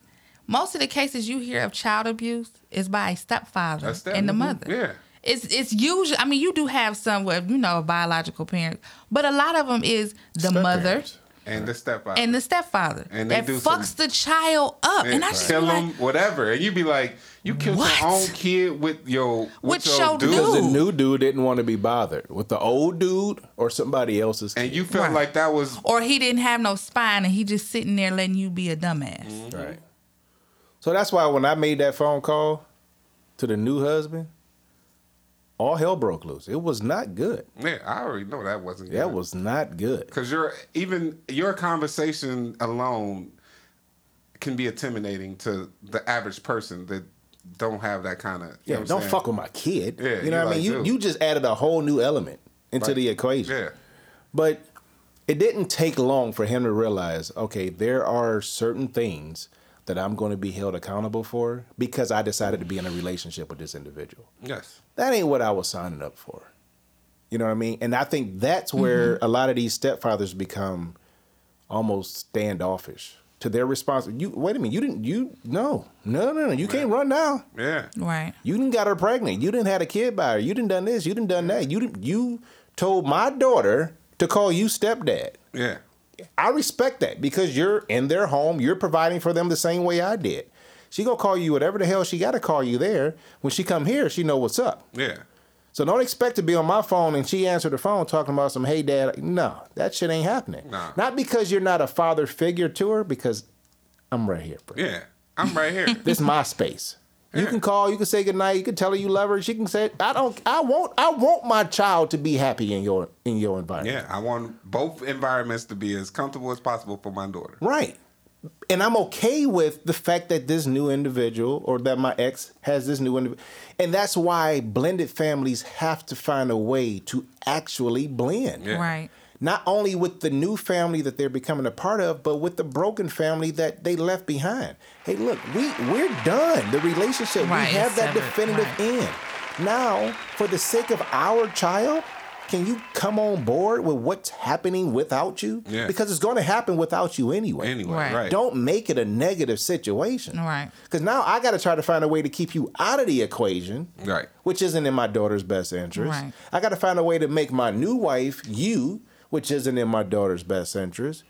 Most of the cases you hear of child abuse is by a stepfather
That's that.
and the
Mhm.
mother.
Yeah.
It's it's usually. I mean, you do have some with you know a biological parents, but a lot of them is the mother
Step-parents.
And the stepfather.
and the stepfather
And they
that
do
fucks
some-
the child up.
Yeah,
and I just
kill
be like,
him, whatever, and you'd be like, you killed
What?
your own kid with your with,
With
your
your
dude,
Because the new dude didn't want to be bothered with the old dude or somebody else's.
and you felt
Right.
like that was
or he didn't have no spine and he just sitting there letting you be a dumbass.
Mm-hmm.
right. So that's why when I made that phone call to the new husband, all hell broke loose. It was not good.
yeah. I already know that wasn't good.
That was not good.
because your even your conversation alone can be intimidating to the average person that don't have that kind of
Yeah, don't fuck with my kid.
Yeah,
you know what I mean.
like,
you you just added a whole new element into
Right.
the equation.
Yeah,
But it didn't take long for him to realize, okay, there are certain things that I'm going to be held accountable for because I decided to be in a relationship with this individual.
Yes.
That ain't what I was signing up for. You know what I mean? And I think that's where mm-hmm. a lot of these stepfathers become almost standoffish to their response. You wait a minute, you didn't you no, no, no, no, you can't run now.
Yeah.
Right.
You didn't got her pregnant. You didn't had a kid by her. You didn't done this. You didn't done that. You didn't you told my daughter to call you stepdad.
Yeah.
I respect that because you're in their home. You're providing for them the same way I did. She gonna call you whatever the hell she got to call you there. When she come here, she know what's up.
Yeah.
So don't expect to be on my phone and she answered the phone talking about some hey dad. No, that shit ain't happening.
Nah.
Not because you're not a father figure to her, because I'm right here, bro.
Yeah. I'm right here.
This is my space. You
Yeah.
can call, you can say goodnight, you can tell her you love her. She can say, I don't I want I want my child to be happy in your in your environment.
yeah. I want both environments to be as comfortable as possible for my daughter.
Right. And I'm okay with the fact that this new individual or that my ex has this new individual. And that's why blended families have to find a way to actually blend.
Yeah.
Right.
Not only with the new family that they're becoming a part of, but with the broken family that they left behind. Hey, look, we we're done. The relationship,
Right,
we have that
severed,
definitive
right.
end. Now, for the sake of our child, can you come on board with what's happening without you?
Yeah.
Because it's going to happen without you anyway.
Anyway,
Right.
right.
Don't make it a negative situation.
Right.
Because now I got to try to find a way to keep you out of the equation,
Right.
which isn't in my daughter's best interest.
Right.
I got to find a way to make my new wife you, which isn't in my daughter's best interest.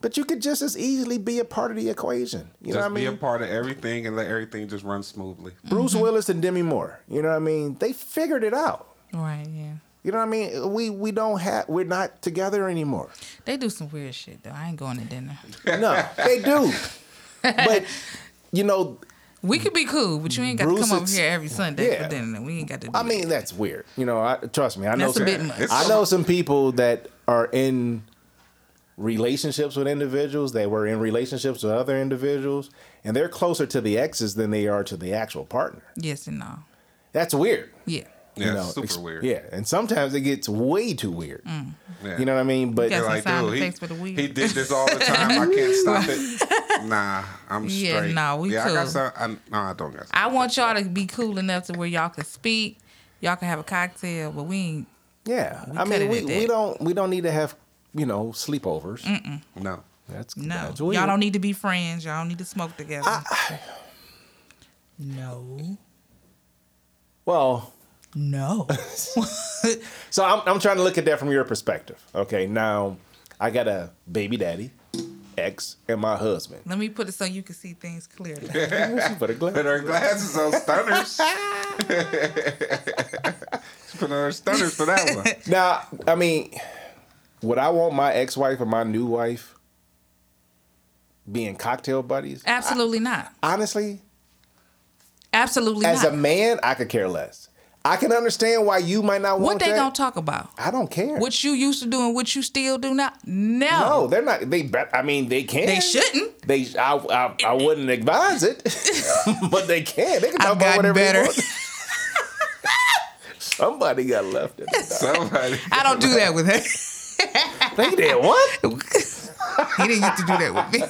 But you could just as easily be a part of the equation. You know what I mean?
be a part of everything and let everything just run smoothly.
Bruce Willis and Demi Moore. You know what I mean? They figured it out.
Right. Yeah.
You know what I mean? We we don't have we're not together anymore.
They do some weird shit though. I ain't going to dinner.
No, they do. But you know,
We could be cool, but you ain't got
Bruce,
to come over here every Sunday
yeah.
for dinner. We ain't got to. Do
I mean, that's weird. You know, I, trust me. I know.
That's a
some,
bit much.
I know some people that are in relationships with individuals that were in relationships with other individuals, and they're closer to the exes than they are to the actual partner.
yes and no.
That's weird.
Yeah.
Yeah, super
ex-
weird.
Yeah, and sometimes it gets way too weird. Mm.
Yeah.
You know what I mean? But
Got
They're like, dude, he,
effects for the weird.
he did this all the time. I can't stop it. Nah, I'm
Yeah,
straight.
nah, we
yeah, I got
cool.
some. I, no, I don't got. Some.
I want y'all to be cool enough to where y'all can speak, y'all can have a cocktail, but we ain't.
yeah,
We
I mean, we, we don't we don't need to have you know sleepovers.
No.
That's
No,
that's weird.
y'all don't need to be friends. Y'all don't need to smoke together. no,
well,
no.
So I'm, I'm trying to look at that from your perspective. Okay, now I got a baby daddy, ex, and my husband.
Let me put it so you can see things clearly.
Put a gla-
Put her glasses on stunners. She Put on her stunners for that one.
Now, I mean, would I want my ex-wife or my new wife being cocktail buddies?
Absolutely not.
Honestly,
Absolutely
as
not.
a man, I could care less. I can understand why you might not want
what they
that.
gonna talk about?
I don't care.
What you used to do and what you still do now? No,
no, they're not. They, bet- I mean, they can.
they shouldn't.
They, I, I, I wouldn't advise it, but they can. They can talk
I've
about whatever
better.
they want. Somebody got left in the.
Somebody.
I don't do that with her.
They did what?
he didn't get to do that with me.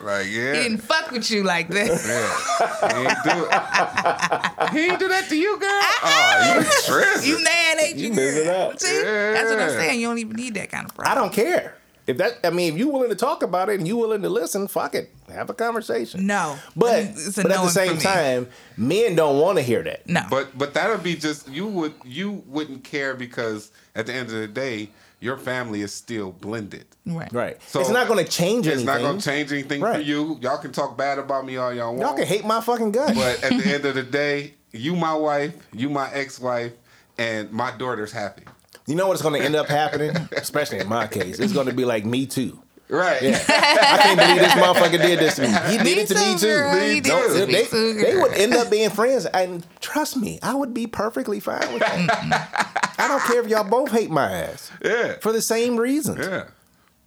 Like, yeah.
He didn't fuck with you like that.
Yeah. He ain't do it. He ain't do that to you, girl. Oh, you tripping.
You mad, ain't you?
You missing
girl?
out.
See, that's what I'm saying. You don't even need that kind of problem.
I don't care. If that, I mean, if you willing to talk about it and you willing to listen, fuck it, have a conversation.
No,
But,
It's
but at the same
me.
time, men don't want to hear that.
no.
But but that would be just you would you wouldn't care because at the end of the day, your family is still blended.
right,
Right.
So,
it's not going to change
It's
anything.
It's not going to change anything for you. Y'all can talk bad about me all y'all want.
Y'all can hate my fucking guts.
But at the end of the day, you my wife, you my ex-wife, and my daughter's happy.
you know what's going to end up happening? Especially in my case, it's going to be like me too.
Right.
I can't believe this motherfucker did this to me. He did it to me too.
girl. He did
Don't-
me
they,
too,
they would end up being friends, and trust me, I would be perfectly fine with that. I don't care if y'all both hate my ass
Yeah.
for the same reasons.
Yeah.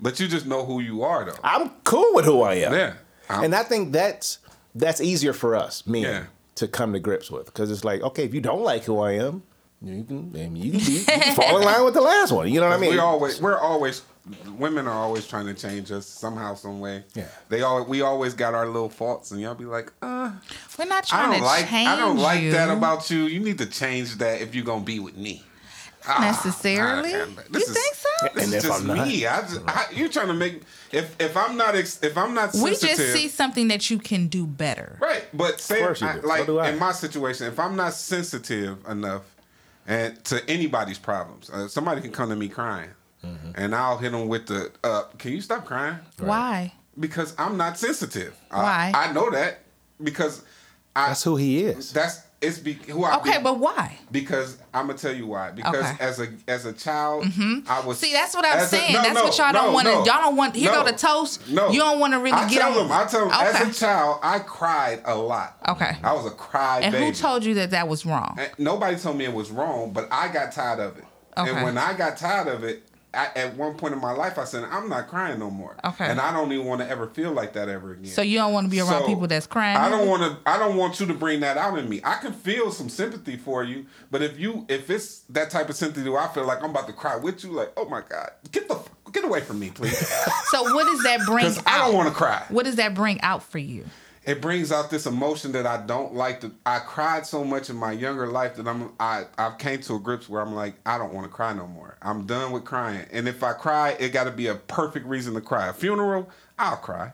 But you just know who you are, though.
I'm cool with who I am.
Yeah. I'm-
and I think that's that's easier for us men
Yeah.
to come to grips with because it's like, okay, if you don't like who I am, you can I mean, you can, be, you can fall in line with the last one. You know what I mean?
we always we're always women are always trying to change us somehow, some way.
Yeah.
They all we always got our little faults, and y'all be like, uh,
We're not
I
trying
don't
to
like
change
I don't like
you
that about you. You need to change that if you're gonna be with me. Ah,
necessarily.
I- I-
you
is-
think so?
This
And
is
if
just
I'm not?
me. I just, I, you're trying to make if if I'm not ex, if I'm not
We just see something that you can do better.
Right, but say
course
I-
do. So
like in my situation, if I'm not sensitive enough and to anybody's problems, uh, somebody can come to me crying,
Mm-hmm.
and I'll hit them with the, uh, "Can you stop crying?"
Why?
Because I'm not sensitive. I-
Why?
I, know that because I,
That's who he is.
that's it's be, who I
Okay,
be-
but why?
because I'm gonna tell you why. Because
Okay. Mm-hmm.
as a as a child, I was
See, that's what I'm
as a-
saying.
no,
that's
no,
what y'all don't want to.
no,
y'all don't want. Here
no,
go the toast.
No,
You don't want to really
I
get
tell
on.
them. I tell them.
Okay.
As a child, I cried a lot.
Okay.
I was a cry
and
baby.
who told you that that was wrong?
And nobody told me it was wrong, but I got tired of it.
Okay.
And when I got tired of it, I, at one point in my life, I said, "I'm not crying no more."
Okay.
And I don't even want to ever feel like that ever again.
So you don't want to be around
So,
people that's crying.
I don't want to. I don't want you to bring that out in me. I can feel some sympathy for you, but if you, if it's that type of sympathy, where I feel like I'm about to cry with you, like, oh my god, get the get away from me, please,
So what does that bring
because? I don't want to cry.
What does that bring out for you?
It brings out this emotion that I don't like. To, I cried so much in my younger life that I'm. I I've came to a grips where I'm like, I don't want to cry no more. I'm done with crying. And if I cry, it got to be a perfect reason to cry. A funeral, I'll cry.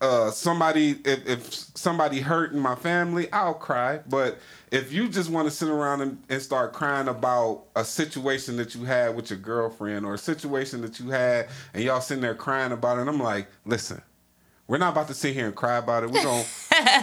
uh, somebody if, if somebody hurt in my family, I'll cry. But if you just want to sit around and, and start crying about a situation that you had with your girlfriend or a situation that you had and y'all sitting there crying about it, I'm like, listen, we're not about to sit here and cry about it. We're gonna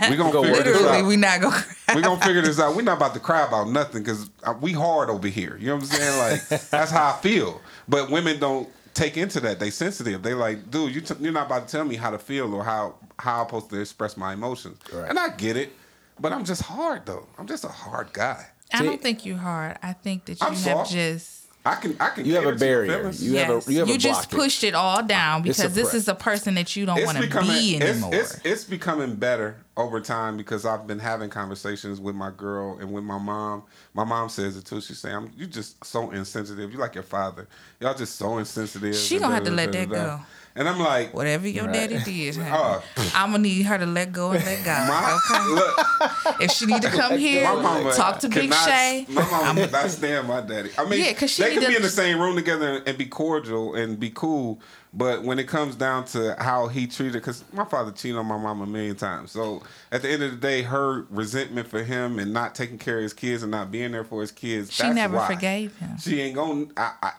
we're gonna
Go
figure
work
this out.
We're not gonna
we're gonna figure this out. We're not about to cry about nothing because uh, we hard over here. You know what I'm saying? Like that's how I feel. But women don't take into that. They sensitive. They like, dude, you t- you're not about to tell me how to feel or how how I'm supposed to express my emotions.
Right.
And I get it, but I'm just hard though. I'm just a hard guy.
I don't think you're hard. I think that you
I'm
have
soft.
just
I can I can.
You have a barrier.
feelings.
You have
yes,
a you have a
just
blockage.
pushed it all down because this is a person that you don't want to be
it's,
anymore.
it's it's becoming better over time because I've been having conversations with my girl and with my mom. My mom says it too. She's saying, I'm, "You just so insensitive. You like your father. Y'all just so insensitive."
She
and
gonna have to let that go.
And I'm like,
Whatever your
Right.
daddy did, honey,
Oh.
I'm gonna need her to let go and let God.
my,
okay.
look,
If she need to come here,
mama
talk to Big
cannot-
Shai.
My mama cannot stand my daddy. I mean,
Yeah, 'cause she
they
need
can be in the same room together and be cordial and be cool. But when it comes down to how he treated, because my father cheated on my mom a million times. So at the end of the day, her resentment for him and not taking care of his kids and not being there for his kids.
She
that's
never
why.
forgave him.
She ain't going. I, I,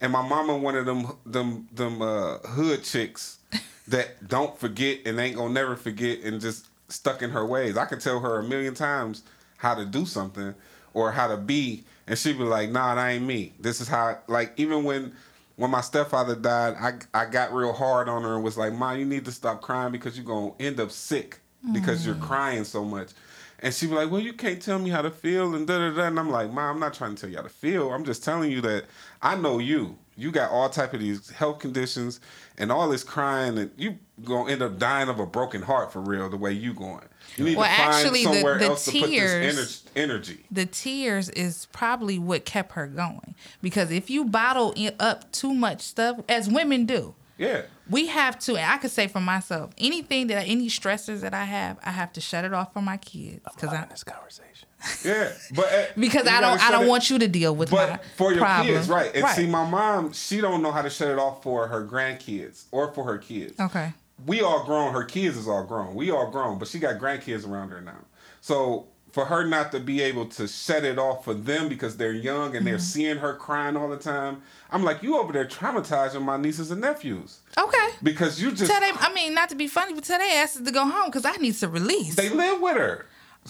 and my mama one of them them them uh, hood chicks that don't forget and ain't gonna never forget and just stuck in her ways. I can tell her a million times how to do something or how to be, and she'd be like, "Nah, that ain't me. This is how." Like even when when my stepfather died, I I got real hard on her and was like, "Mom, you need to stop crying because you're gonna end up sick because you're crying so much." And she'd be like, "Well, you can't tell me how to feel," and da da da. And I'm like, "Mom, I'm not trying to tell you how to feel. I'm just telling you that I know you. You got all type of these health conditions and all this crying, and you gonna end up dying of a broken heart for real. The way you going, you need
Well,
to find
actually, the-
somewhere
the
else to put
tears-
this ener- energy."
the tears is probably what kept her going because if you bottle in- up too much stuff as women do
Yeah,
we have to and i could say for myself anything that any stressors that i have i have to shut it off for my kids because
Having
i
this conversation.
Yeah, but uh,
because i don't i don't
it-
want you to deal with my
But for your
problem.
kids, right? And
right.
see, my mom, she don't know how to shut it off for her grandkids or for her kids.
okay
we all grown. Her kids is all grown. We all grown, but she got grandkids around her now. So for her not to be able to shut it off for them because they're young and they're
Mm-hmm.
seeing her crying all the time, I'm like, you over there traumatizing my nieces and nephews
okay
because you just
tell them i mean not to be funny but tell their asses to go home because i need to release
they live with her.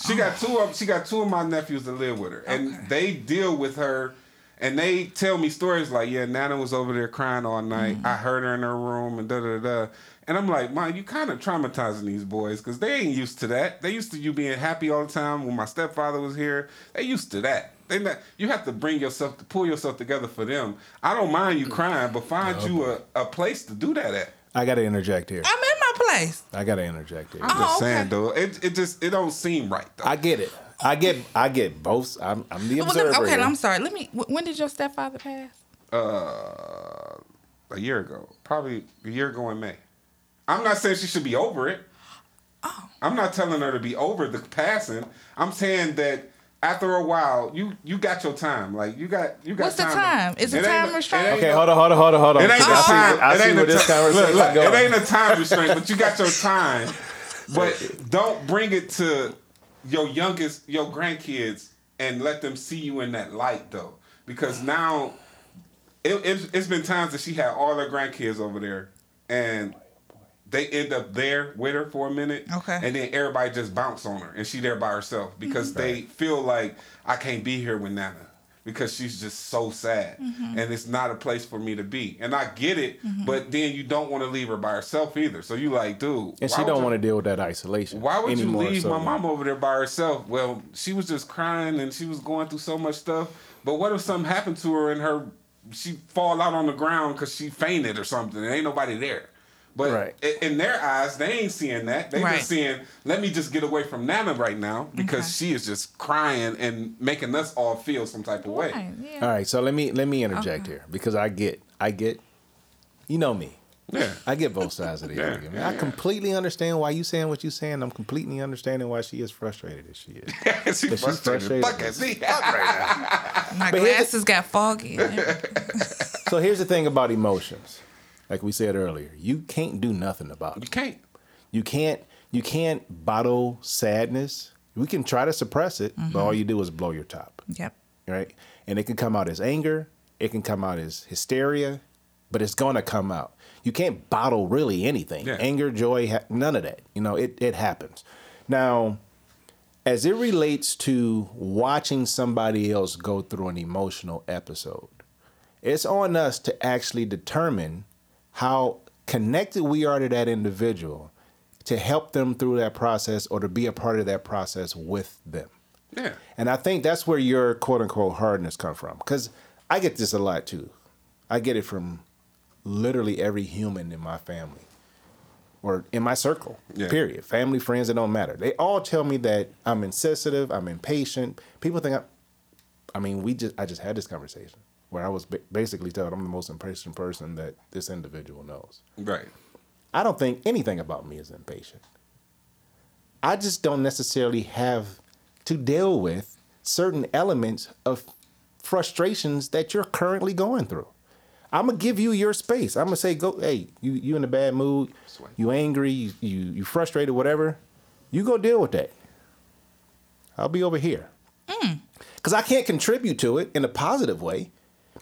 She got two of she got two of my nephews that live with her, and
Okay.
they deal with her. And they tell me stories like, "Yeah, Nana was over there crying all night. Mm-hmm. I heard her in her room, and da da da." And I'm like, "Mom, you kind of traumatizing these boys because they ain't used to that. They used to you being happy all the time. When my stepfather was here, they used to that. They not. You have to bring yourself to pull yourself together for them. I don't mind you crying, but find you a, a place to do that at.
I got to interject here.
i'm in my place
I got to interject here.
I'm
Oh,
just
okay.
saying, though. It it just it don't seem right though.
I get it. I get. I get both. I'm. I'm the
Well, me-
observer.
okay
here.
i'm sorry let me when did your stepfather pass
uh a year ago, probably a year ago in May. I'm not saying she should be over it.
Oh.
I'm not telling her to be over the passing. I'm saying that after a while, you you got your time. Like you got you got
What's the
time.
time? Is
It ain't
time
a-
restraint?
Okay, hold on, hold on, hold on, hold on.
It ain't
I
a
see,
time.
I
it
see
ain't
where
a
this
ti-
conversation
look, look. It ain't a time restraint, but you got your time. But don't bring it to your youngest, your grandkids, and let them see you in that light, though, because now it, it's, it's been times that she had all her grandkids over there, and they end up there with her for a minute,
Okay.
and then everybody just bounce on her, and she there by herself because mm-hmm. they feel like I can't be here with Nana because she's just so sad, mm-hmm. and it's not a place for me to be, and I get it, mm-hmm. but then you don't want to leave her by herself either, so you like, dude,
And she don't want to deal with that isolation.
why would
anymore,
you leave
so-
my mom over there by herself? Well, she was just crying and she was going through so much stuff. But what if something happened to her and her she fall out on the ground because she fainted or something and ain't nobody there? But
Right.
in their eyes, they ain't seeing that. They
Right.
just seeing, let me just get away from Nana right now because
Okay.
she is just crying and making us all feel some type of way.
Right, yeah.
All right, so let me let me interject
Okay.
here because I get I get, you know me.
Yeah.
I get both sides of the
Yeah,
argument.
yeah,
I completely understand why you saying what you saying. I'm completely understanding why she is frustrated as she is.
she's
she's
frustrated.
frustrated.
Fuck it. See?
My
But
glasses got foggy.
so here's the thing about emotions. Like we said earlier, you can't do nothing about it.
You can't.
You can't you can't bottle sadness. We can try to suppress it, but mm-hmm. all you do is blow your top.
yep.
right? And it can come out as anger, it can come out as hysteria, but it's gonna come out. You can't bottle really anything.
Yeah.
Anger, joy, ha- none of that. You know, it it happens. Now, as it relates to watching somebody else go through an emotional episode, it's on us to actually determine how connected we are to that individual to help them through that process or to be a part of that process with them.
Yeah.
And I think that's where your quote unquote hardness come from. Because I get this a lot too. I get it from literally every human in my family or in my circle.
Yeah.
Period. Family, friends, it don't matter. They all tell me that I'm insensitive, I'm impatient. People think I I mean, we just I just had this conversation where I was ba- basically told I'm the most impatient person that this individual knows.
Right.
I don't think anything about me is impatient. I just don't necessarily have to deal with certain elements of frustrations that you're currently going through. I'm gonna give you your space. I'm gonna say, go, hey, you you in a bad mood, you angry, you, you you frustrated, whatever. You go deal with that. I'll be over here. Mm. Because I can't contribute to it in a positive way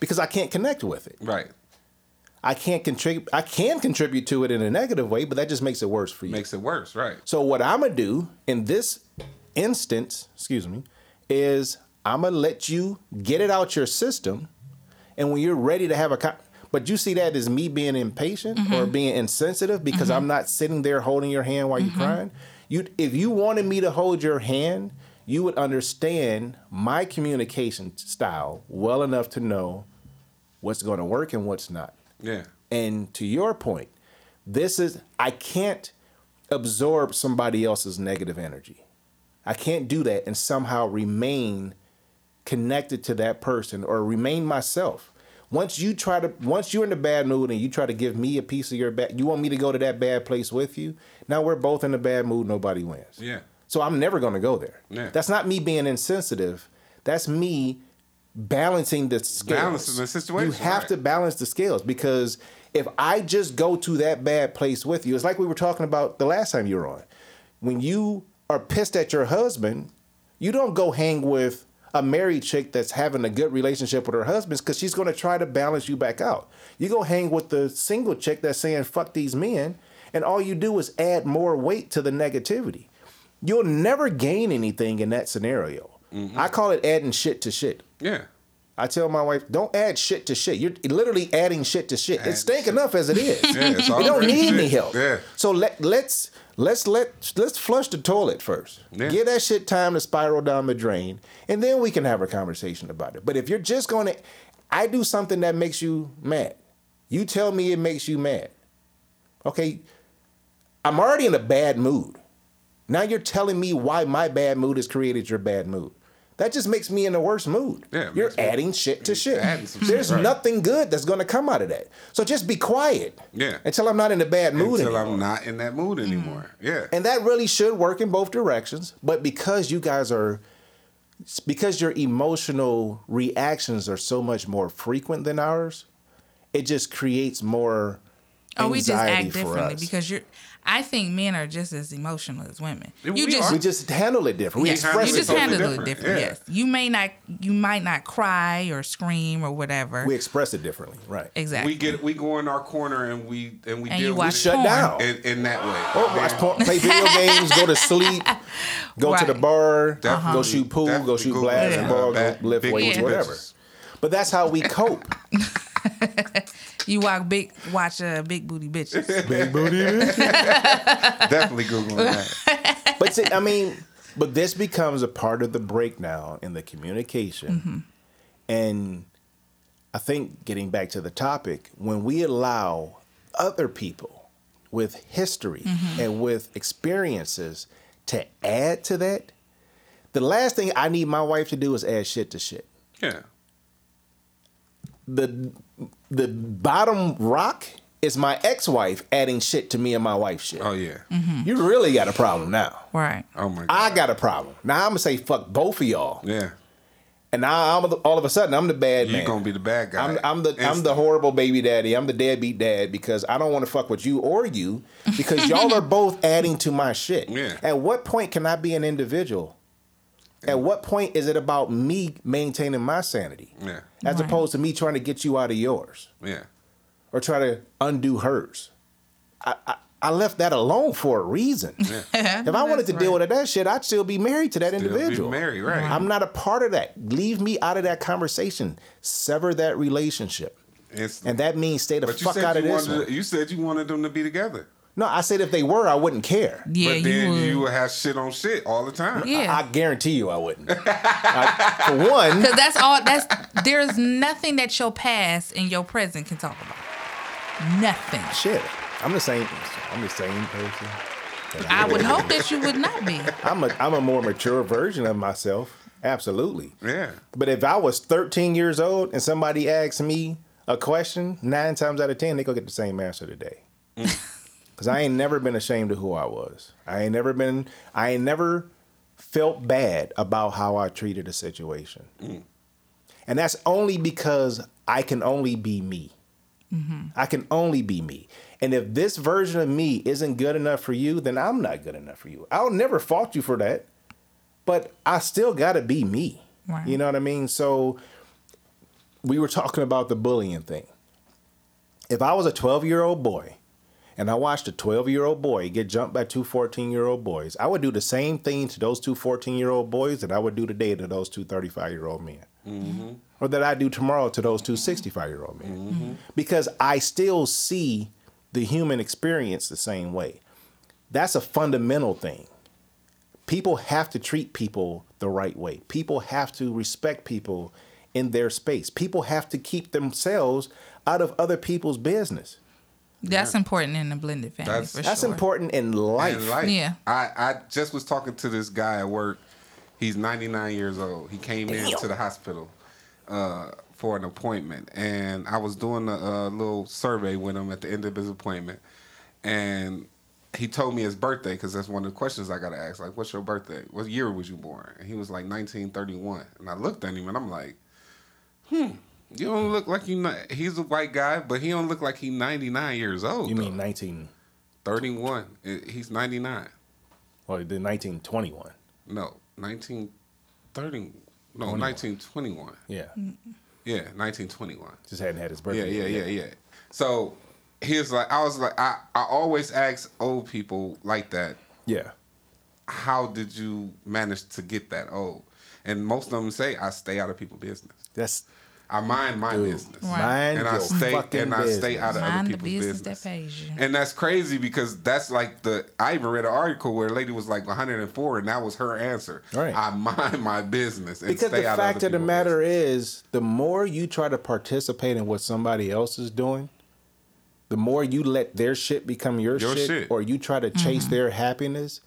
because I can't connect with it.
Right.
I can't contribute. I can contribute to it in a negative way, but that just makes it worse for you.
Makes it worse. Right.
so what I'm gonna do in this instance, excuse me, is I'm gonna let you get it out your system, and when you're ready to have a, con- but you see that as me being impatient or mm-hmm. being insensitive because mm-hmm. I'm not sitting there holding your hand while you're mm-hmm. crying. You, if you wanted me to hold your hand, you would understand my communication style well enough to know what's going to work and what's not.
Yeah.
And to your point, this is I can't absorb somebody else's negative energy. I can't do that and somehow remain connected to that person or remain myself. Once you try to once you're in a bad mood and you try to give me a piece of your bad you want me to go to that bad place with you, now we're both in a bad mood, nobody wins.
Yeah.
So I'm never going to go there.
Yeah.
That's not me being insensitive. That's me balancing the scales.
Balancing the situation,
You have
right.
to balance the scales because if I just go to that bad place with you, it's like we were talking about the last time you were on. When you are pissed at your husband, you don't go hang with a married chick that's having a good relationship with her husband because she's going to try to balance you back out. You go hang with the single chick that's saying fuck these men, and all you do is add more weight to the negativity. You'll never gain anything in that scenario. Mm-hmm. I call it adding shit to shit.
Yeah.
I tell my wife, don't add shit to shit. You're literally adding shit to shit.
Add
It stink
shit.
enough as it is.
Yeah, it's
you don't need any help.
Yeah.
So let let's let's let let's flush the toilet first.
Yeah.
Give that shit time to spiral down the drain, and then we can have a conversation about it. But if you're just going to, I do something that makes you mad. You tell me it makes you mad. Okay, I'm already in a bad mood. Now you're telling me why my bad mood has created your bad mood. that just makes me in a worse mood.
Yeah,
You're
makes me-
adding shit to shit.
adding some shit,
There's
right.
nothing good that's going to come out of that. So just be quiet.
Yeah.
Until I'm not in a bad mood
Until
anymore.
I'm not in that mood mm. anymore. Yeah.
And that really should work in both directions. But because you guys are, because your emotional reactions are so much more frequent than ours, it just creates more
Oh, we just act differently
us.
because you're. I think men are just as emotional as women.
Yeah,
You
we
just
are.
we just handle it different. We
Yes,
express
you
it
just
totally
handle
differently.
it
different,
different.
yeah.
Yes, you may not, you might not cry or scream or whatever.
We express it differently, right?
exactly.
We get we go in our corner and we and we
And
deal
you
with
Shut
porn.
down.
in, in that way.
Or watch porn, play video games, go to sleep, go to the
Right.
bar,
Definitely-
go shoot pool, go shoot
go
basketball,
get, uh,
go lift weights,
booty
whatever. But that's how we cope.
you walk big, watch uh, big booty bitches.
Big booty. Bitches.
Definitely googling that.
but see, I mean, but this becomes a part of the breakdown in the communication. And I think getting back to the topic, when we allow other people with history and with experiences to add to that, the last thing I need my wife to do is add shit to shit.
Yeah.
The the bottom rock is my ex-wife adding shit to me and my wife's shit.
Oh yeah. Mm-hmm.
You really got a problem now.
right.
Oh my god.
I got a problem. Now I'm gonna say fuck both of y'all,
yeah.
and now I'm all of a sudden I'm the bad man.
You're
man.
gonna be the bad guy.
I'm, I'm the I'm the horrible baby daddy. I'm the deadbeat dad because I don't want to fuck with you or you because y'all are both adding to my shit.
Yeah.
At what point can I be an individual? At what point is it about me maintaining my sanity
Yeah.
as
Right.
opposed to me trying to get you out of yours
Yeah.
or try to undo hers? I, I, I left that alone for a reason. If I wanted to deal with that shit, I'd still be married to that
Still be
individual.
married, right.
I'm not a part of that. Leave me out of that conversation. Sever that relationship.
Instant.
And that means stay the
but
fuck out of this
wanted
one.
you said you wanted them to be together.
No, I said if they were, I wouldn't care.
Yeah,
but
you
then
would.
you would have shit on shit all the time.
yeah.
I guarantee you I wouldn't. I- for one,
Because that's all. That's there's nothing that your past and your present can talk about. Nothing.
shit. I'm the same. I'm the same person.
I would hope that you would not be.
I'm a I'm a more mature version of myself. Absolutely.
Yeah.
But if I was 13 years old and somebody asked me a question, nine times out of ten they gonna get the same answer today. Mm. Cause I ain't never been ashamed of who I was. I ain't never been. I ain't never felt bad about how I treated a situation. Mm. And that's only because I can only be me. Mm-hmm. I can only be me. And if this version of me isn't good enough for you, then I'm not good enough for you. I'll never fault you for that. But I still got to be me.
Right.
You know what I mean? So we were talking about the bullying thing. If I was a 12 year old boy and I watched a 12 year old boy get jumped by two 14 year old boys, I would do the same thing to those two 14 year old boys that I would do today to those two 35 year old men. Mm-hmm. Or that I do tomorrow to those two 65 year old men. Mm-hmm. Because I still see the human experience the same way. That's a fundamental thing. People have to treat people the right way. People have to respect people in their space. People have to keep themselves out of other people's business.
That's important in a blended family
That's-
for
That's
sure.
important in life.
And life.
Yeah.
I, I just was talking to this guy at work. He's 99 years old. He came
Damn.
into the hospital uh, for an appointment, and I was doing a, a little survey with him at the end of his appointment, and he told me his birthday because that's one of the questions I got to ask. Like, what's your birthday? What year was you born? And he was like 1931, and I looked at him and I'm like, hmm. You don't look like you. He's a white guy, but he don't look like he's 99 years old.
You
though.
mean 19
31? Eh, He's 99.
or the 1921?
No, 1930. No, 1921.
Yeah.
Yeah, 1921.
Just hadn't had his
Yeah,
birthday.
yeah,
yet.
yeah, yeah. So he was like, I was like, I, I always ask old people like that,
Yeah.
how did you manage to get that old? And most of them say, I stay out of people's business.
That's
I mind my
dude.
business.
Right.
Mind
And I stay
fucking
and I stay out of other
Mind the
people's
business,
business.
that pays you.
And that's crazy because that's like the I even read an article where a lady was like 104 and that was her answer.
Right.
I mind my business and
because
stay
the
out
fact
other
of the matter
business.
is, the more you try to participate in what somebody else is doing, the more you let their shit become your,
Your
shit,
shit.
or you try to chase mm-hmm. their happiness,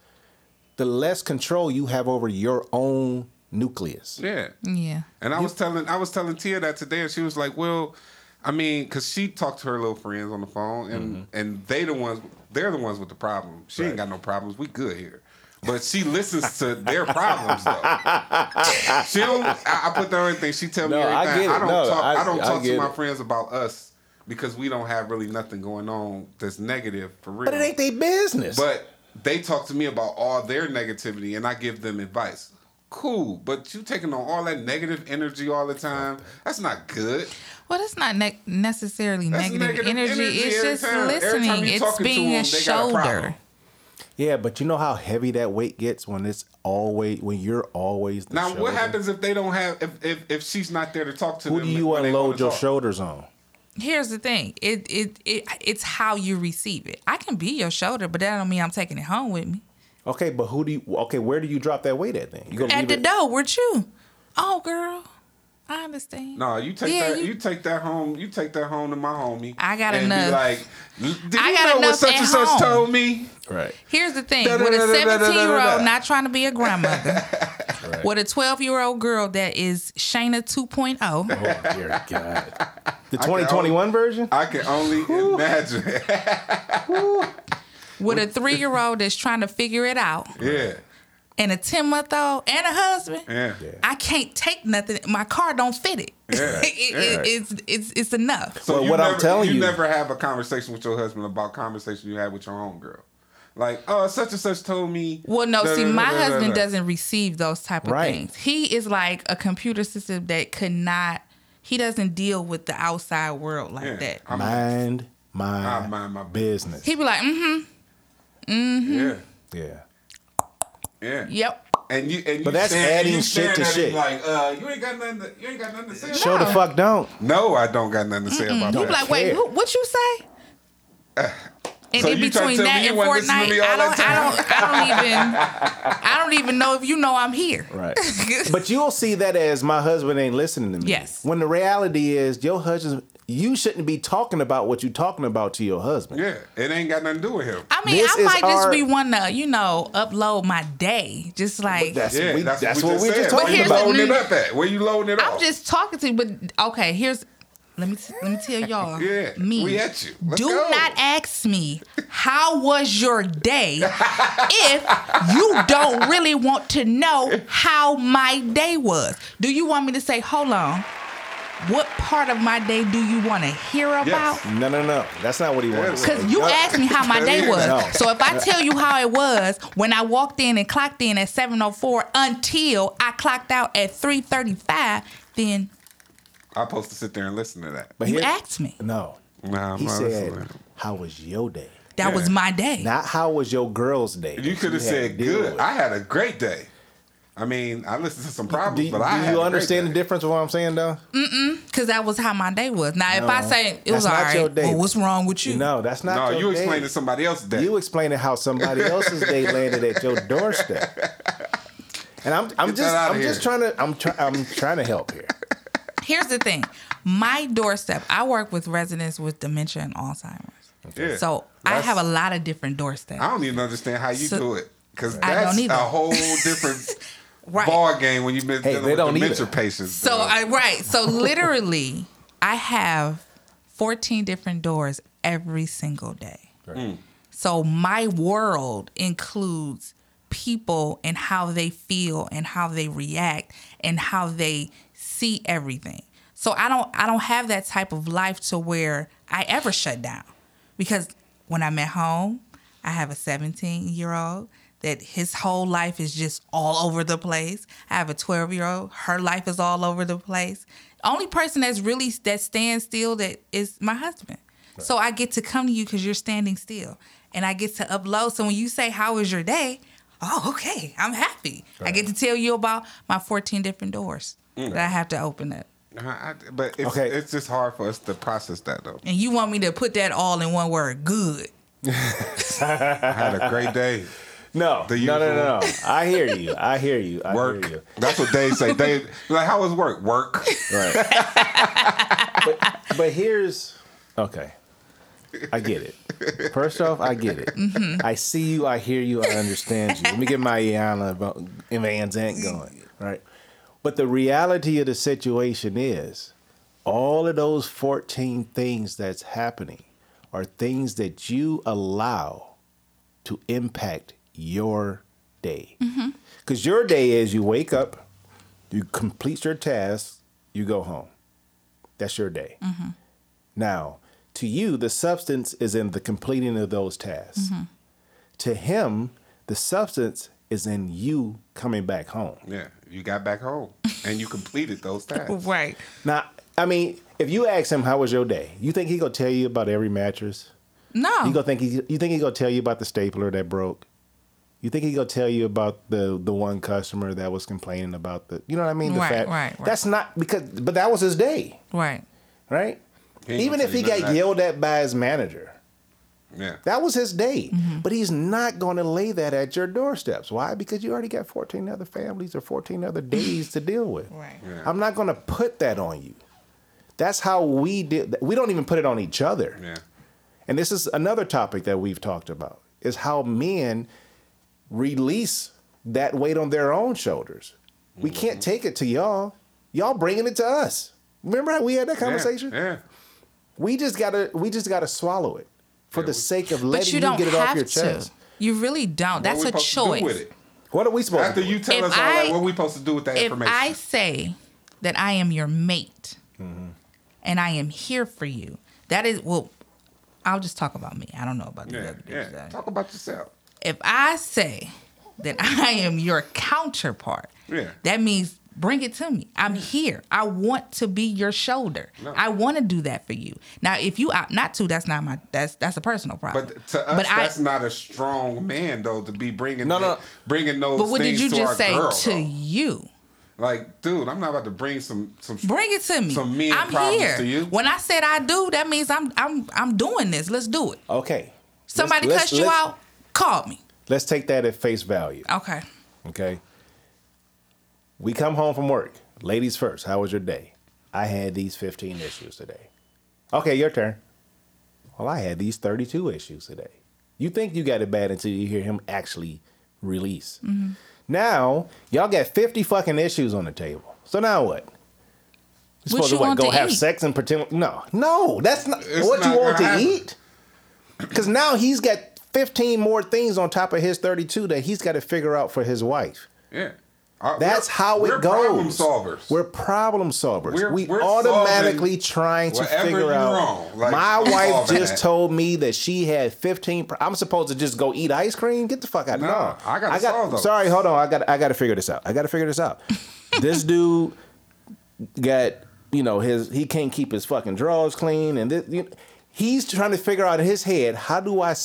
the less control you have over your own nucleus.
Yeah.
Yeah.
And I was telling I was telling Tia that today, and she was like, "Well, I mean, because she talked to her little friends on the phone, and
Mm-hmm.
and they the ones they're the ones with the problem. She ain't got no problems. We good here." But she listens to their problems though. She don't. I, I put that on everything. She tell me
No, I
everything.
get it.
don't
No,
talk. I,
I-
don't
I
talk to my
it.
friends about us because we don't have really nothing going on that's negative for real.
But it ain't their business.
But they talk to me about all their negativity, and I give them advice. Cool, but you taking on all that negative energy all the time. That's not good.
Well, it's not ne- necessarily
That's
negative,
negative
energy.
energy
It's just
time.
Listening. It's being
them,
a
they got a
shoulder.
yeah, but you know how heavy that weight gets when it's always when you're always the
Now, what happens if they don't have if if, if she's not there to talk to
Who
them?
do you
when they wanna
unload your
talk?
shoulders on?
Here's the thing. It, it it it's how you receive it. I can be your shoulder, but that don't mean I'm taking it home with me.
Okay, but who do you? Okay, where do you drop that weight at then? You gonna
At
leave
the
it?
door with you. Oh, girl. I understand.
No, you take
Yeah,
that. You,
you-
take that home. You take that home to my homie.
I got
and
enough.
Be like, did you
I got
know what
enough
such
at
and such
home."
told me?
Right.
Here's the thing
Da, da,
with a
da, da, da, da, da,
17 year
da.
old not trying to be a grandmother, with a 12 year old girl that is Shayna 2.0,
Oh dear God. The 2021 version.
I can only imagine.
with a three year old that's trying to figure it out,
yeah,
and a 10 month old and a husband,
yeah.
I can't take nothing. My car don't fit it.
Yeah,
It- it-
yeah.
it's, it's, it's enough.
So
Well,
you
what I'm telling
you,
you-
never have a conversation with your husband about conversation you had with your own girl. Like, oh, such and such told me.
Well, no,
da,
see,
da, da,
my
da, da,
husband doesn't receive those type of
Right.
things. He is like a computer system that could not. He doesn't deal with the outside world like
Yeah.
that.
Mind my,
I mind my
business.
He be like, mm-hmm,
Yeah,
yeah.
yeah.
yep.
And you, and you
But that's
stand-
adding
you
shit to
staring at him
shit.
Like, uh, you ain't got nothing. To, you ain't got nothing to say.
Show
About
the fuck don't.
no, I don't got nothing to say about
He
that.
be like, wait, who, what you say? And
So
in
you trying
between
to
that
me
and
wasn't listening to
Fortnite,
me all
I don't, I don't, I don't even, I don't even know if you know I'm here.
Right. but you'll see that as my husband ain't listening to me.
Yes.
When the reality is your husband, you shouldn't be talking about what you're talking about to your husband.
Yeah, it ain't got nothing to do with him.
I mean,
This
I might just
our-
be one to, you know, upload my day, just like
That's,
yeah,
we,
that's,
that's,
what,
what
we
we're just
said. Where
talking
you
here's
about.
loading it up at? Where you loading it up?
I'm
off?
just talking to you, but okay, here's let me let me tell y'all.
Yeah,
me.
we at you. Let's
Do
go.
not ask me how was your day if you don't really want to know how my day was. Do you want me to say, hold on? What part of my day do you want to hear about?
No, no, no. That's not what he wants.
Because you asked me how my day was.
No.
So if I tell you how it was when I walked in and clocked in at 7.04 until I clocked out at 3.35, then
I'm supposed to sit there and listen to that.
But
you
here-
asked me.
No.
Nah,
He
not
said, "How was your day?"
That
Yeah.
was my day.
Not how was your girl's day.
You could have
had
said good. I had a great day. I mean, I listened to some
do
problems,
you,
but I
do you
a
understand the difference of what I'm saying, though?
Mm-mm, Because that was how my day was. Now, if I say it was
that's
all
not your day.
well, what's wrong with you?
No, that's not.
No,
your
you
day.
explained to somebody else's day.
You explaining how somebody else's day landed at your doorstep. And I'm, I'm
Get
just, I'm just trying to, I'm, try, I'm trying to help here.
Here's the thing. My doorstep, I work with residents with dementia and Alzheimer's.
Yeah.
So I have a lot of different doorsteps.
I don't even understand how you
So-
do it because
I don't
that's a whole different
Right.
ball game when you've been
Hey,
dealing
they
with
don't
dementia
either.
patients.
So
bro.
I right. So literally, I have 14 different doors every single day. Mm. So my world includes people and how they feel and how they react and how they see everything. So I don't I don't have that type of life to where I ever shut down. Because when I'm at home, I have a 17 year old that his whole life is just all over the place. I have a 12 year old, her life is all over the place. Only person that's really that stands still that is my husband. So I get to come to you because you're standing still, and I get to upload. So when you say how was your day, oh okay, I'm happy. I get to tell you about my 14 different doors mm. that I have to open up.
I- I- but it's,
Okay.
it's just hard for us to process that though.
And you want me to put that all in one word? Good.
I had a great day.
No,
The
no, no, no, no. I hear you. I hear you. I
Work.
hear you.
That's what they say. They like, how was work? Work.
Right. but, but here's okay. I get it. First off, I get it.
Mm-hmm.
I see you. I hear you. I understand you. Let me get my Iana Van Zant going. Right. But the reality of the situation is all of those 14 things that's happening are things that you allow to impact your day. Mm-hmm. Because your day is you wake up, you complete your tasks, you go home. That's your day. Mm-hmm. Now, to you, the substance is in the completing of those tasks. Mm-hmm. To him, the substance is in you coming back home.
Yeah, you got back home and you completed those tasks.
Right.
Now, I mean, if you ask him how was your day, you think he gonna tell you about every mattress?
No.
You gonna think he, you think he gonna tell you about the stapler that broke? You think he gonna tell you about the the one customer that was complaining about the you know what I mean? The
Right,
fat-
right, right.
That's not because but that was his day,
right.
right?
He
Even if he got
that.
yelled at by his manager,
Yeah.
that was his day.
Mm-hmm.
But he's not gonna lay that at your doorsteps. Why? Because you already got 14 other families or 14 other days to deal with.
Right.
Yeah.
I'm not gonna put that on you. That's how we did. We don't even put it on each other.
Yeah.
And this is another topic that we've talked about is how men release that weight on their own shoulders. We
Mm-hmm.
can't take it to y'all. Y'all bringing it to us. Remember how we had that conversation?
Yeah.
We just gotta we just gotta swallow it for
Yeah,
the
we-
sake of
But
letting
you
you,
don't
get it
have
off your
to.
chest.
You really don't. That's
What
a
we supposed to do
choice.
with it?
What are we supposed
After
to do?
you tell
If
us all that,
I-
what we supposed to do with that
If
information?
I say that I am your mate
Mm-hmm.
and I am here for you, that is well. I'll just talk about me. I don't know about the
yeah,
other dudes.
yeah. Talk about yourself.
If I say that I am your counterpart,
Yeah.
that means bring it to me. I'm here. I want to be your shoulder.
No.
I want to do that for you. Now, if you opt not to, that's not my. That's that's a personal problem.
But to us,
But I-
that's not a strong man though to be bringing
No, no.
bringing those.
But what did you just say
girl,
to
though.
you?
Like, dude, I'm not about to bring some some.
Bring it to me.
Some men
I'm
problems
here.
to you.
When I said I do, that means I'm I'm I'm doing this. Let's do it.
Okay.
Somebody
Let's-
cussed you
let's-
out, call me.
Let's take that at face value.
Okay.
Okay. We come home from work. Ladies first. How was your day? I had these 15 issues today. Okay, your turn. Well, I had these 32 issues today. You think you got it bad until you hear him actually release. Mm-hmm. Now, y'all got 50 fucking issues on the table. So now what? You supposed
you
to what, go
to
have
eat?
sex and pretend? No, no, that's not
It's
what
not
you want to
gonna happen.
eat. Because now he's got 15 more things on top of his 32 that he's got to figure out for his wife.
Yeah. Uh,
That's
we're-
how it
we're
goes.
Problem solvers.
We're problem solvers.
We're-
we
we're
automatically trying to figure out.
wrong. Like,
my wife just
that.
told me that she had 15. Pro- I'm supposed to just go eat ice cream. Get the fuck out.
No,
No,
I gotta solve those.
Sorry, hold on. I got. I got to figure this out. I got to figure this out. this dude got. You know his. He can't keep his fucking drawers clean, and this. You He's trying to figure out in his head how do I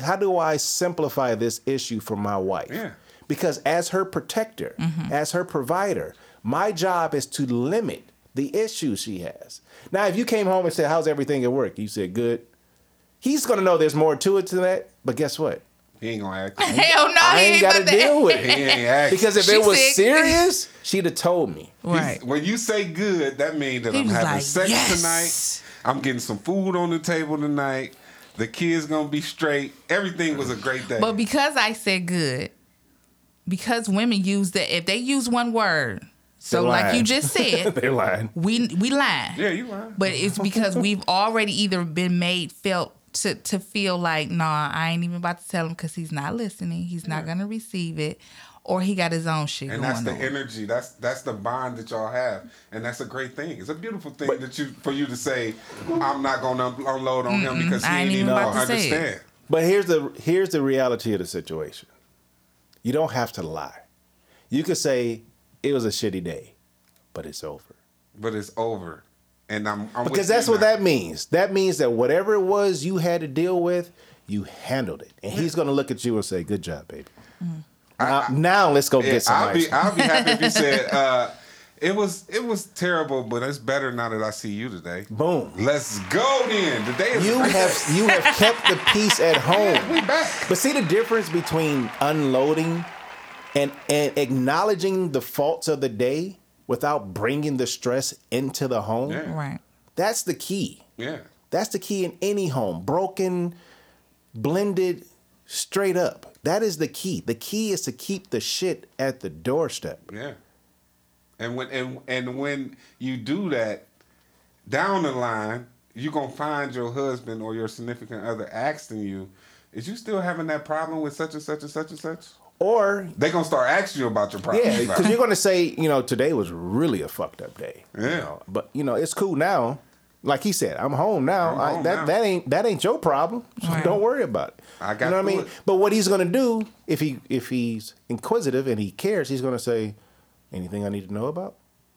how do I simplify this issue for my wife?
Yeah.
Because as her protector, mm-hmm. as her provider, my job is to limit the issues she has. Now, if you came home and said, "How's everything at work?" You said, "Good." He's gonna know there's more to it than that. But guess what?
he ain't gonna act.
Hell no,
I
he
ain't
ain't
got to
about to-
deal with
he
it
ain't act.
because if
She
it was
sick.
serious, she'd have told me.
Right.
When you say good, that means that
He
I'm having
like,
sex
"Yes."
tonight. I'm getting some food on the table tonight. The kids gonna be straight. Everything was a great day.
But because I said good, because women use that, if they use one word, so like you just said,
They're lying.
we we lying.
yeah, you lying.
But it's because we've already either been made felt to to feel like, nah, I ain't even about to tell him because he's not listening. He's not gonna receive it, or he got his own shit
and
going
that's the
on.
energy. That's that's the bond that y'all have, and that's a great thing. It's a beautiful thing that you for you to say, I'm not gonna unload on him because he
I
ain't
ain't
even
even
gonna
about to say it.
understand.
But here's the here's the reality of the situation. You don't have to lie. You could say it was a shitty day, but it's over.
But it's over, and I'm, I'm
Because that's what
now.
that means. That means that whatever it was you had to deal with, you handled it. And he's gonna look at you and say, Good job, baby. Mm-hmm. Now, now let's go
Yeah,
get some
I'll
ice.
be I'll be happy if you said uh, it was it was terrible, but it's better now that I see you today.
Boom.
Let's go then. Today is
You
a great
have you have kept the peace at home.
we back.
But see the difference between unloading and and acknowledging the faults of the day without bringing the stress into the home.
Yeah.
right.
That's the key.
Yeah.
That's the key in any home. Broken, blended, straight up. That is the key. The key is to keep the shit at the doorstep.
Yeah. And when and and when you do that, down the line, you're gonna find your husband or your significant other asking you, "Is you still having that problem with such and such and such and such?"
Or
They gonna start asking you about your problems.
yeah, because you're gonna say, you know, today was really a fucked up day. you
Yeah.
know. But you know, it's cool now. Like he said, I'm home now.
I'm
I,
home
that
now.
that ain't that ain't your problem. So
Right.
don't worry about it.
I got
you know what I mean.
it.
But what he's gonna do if he if he's inquisitive and he cares, he's gonna say, anything I need to know about,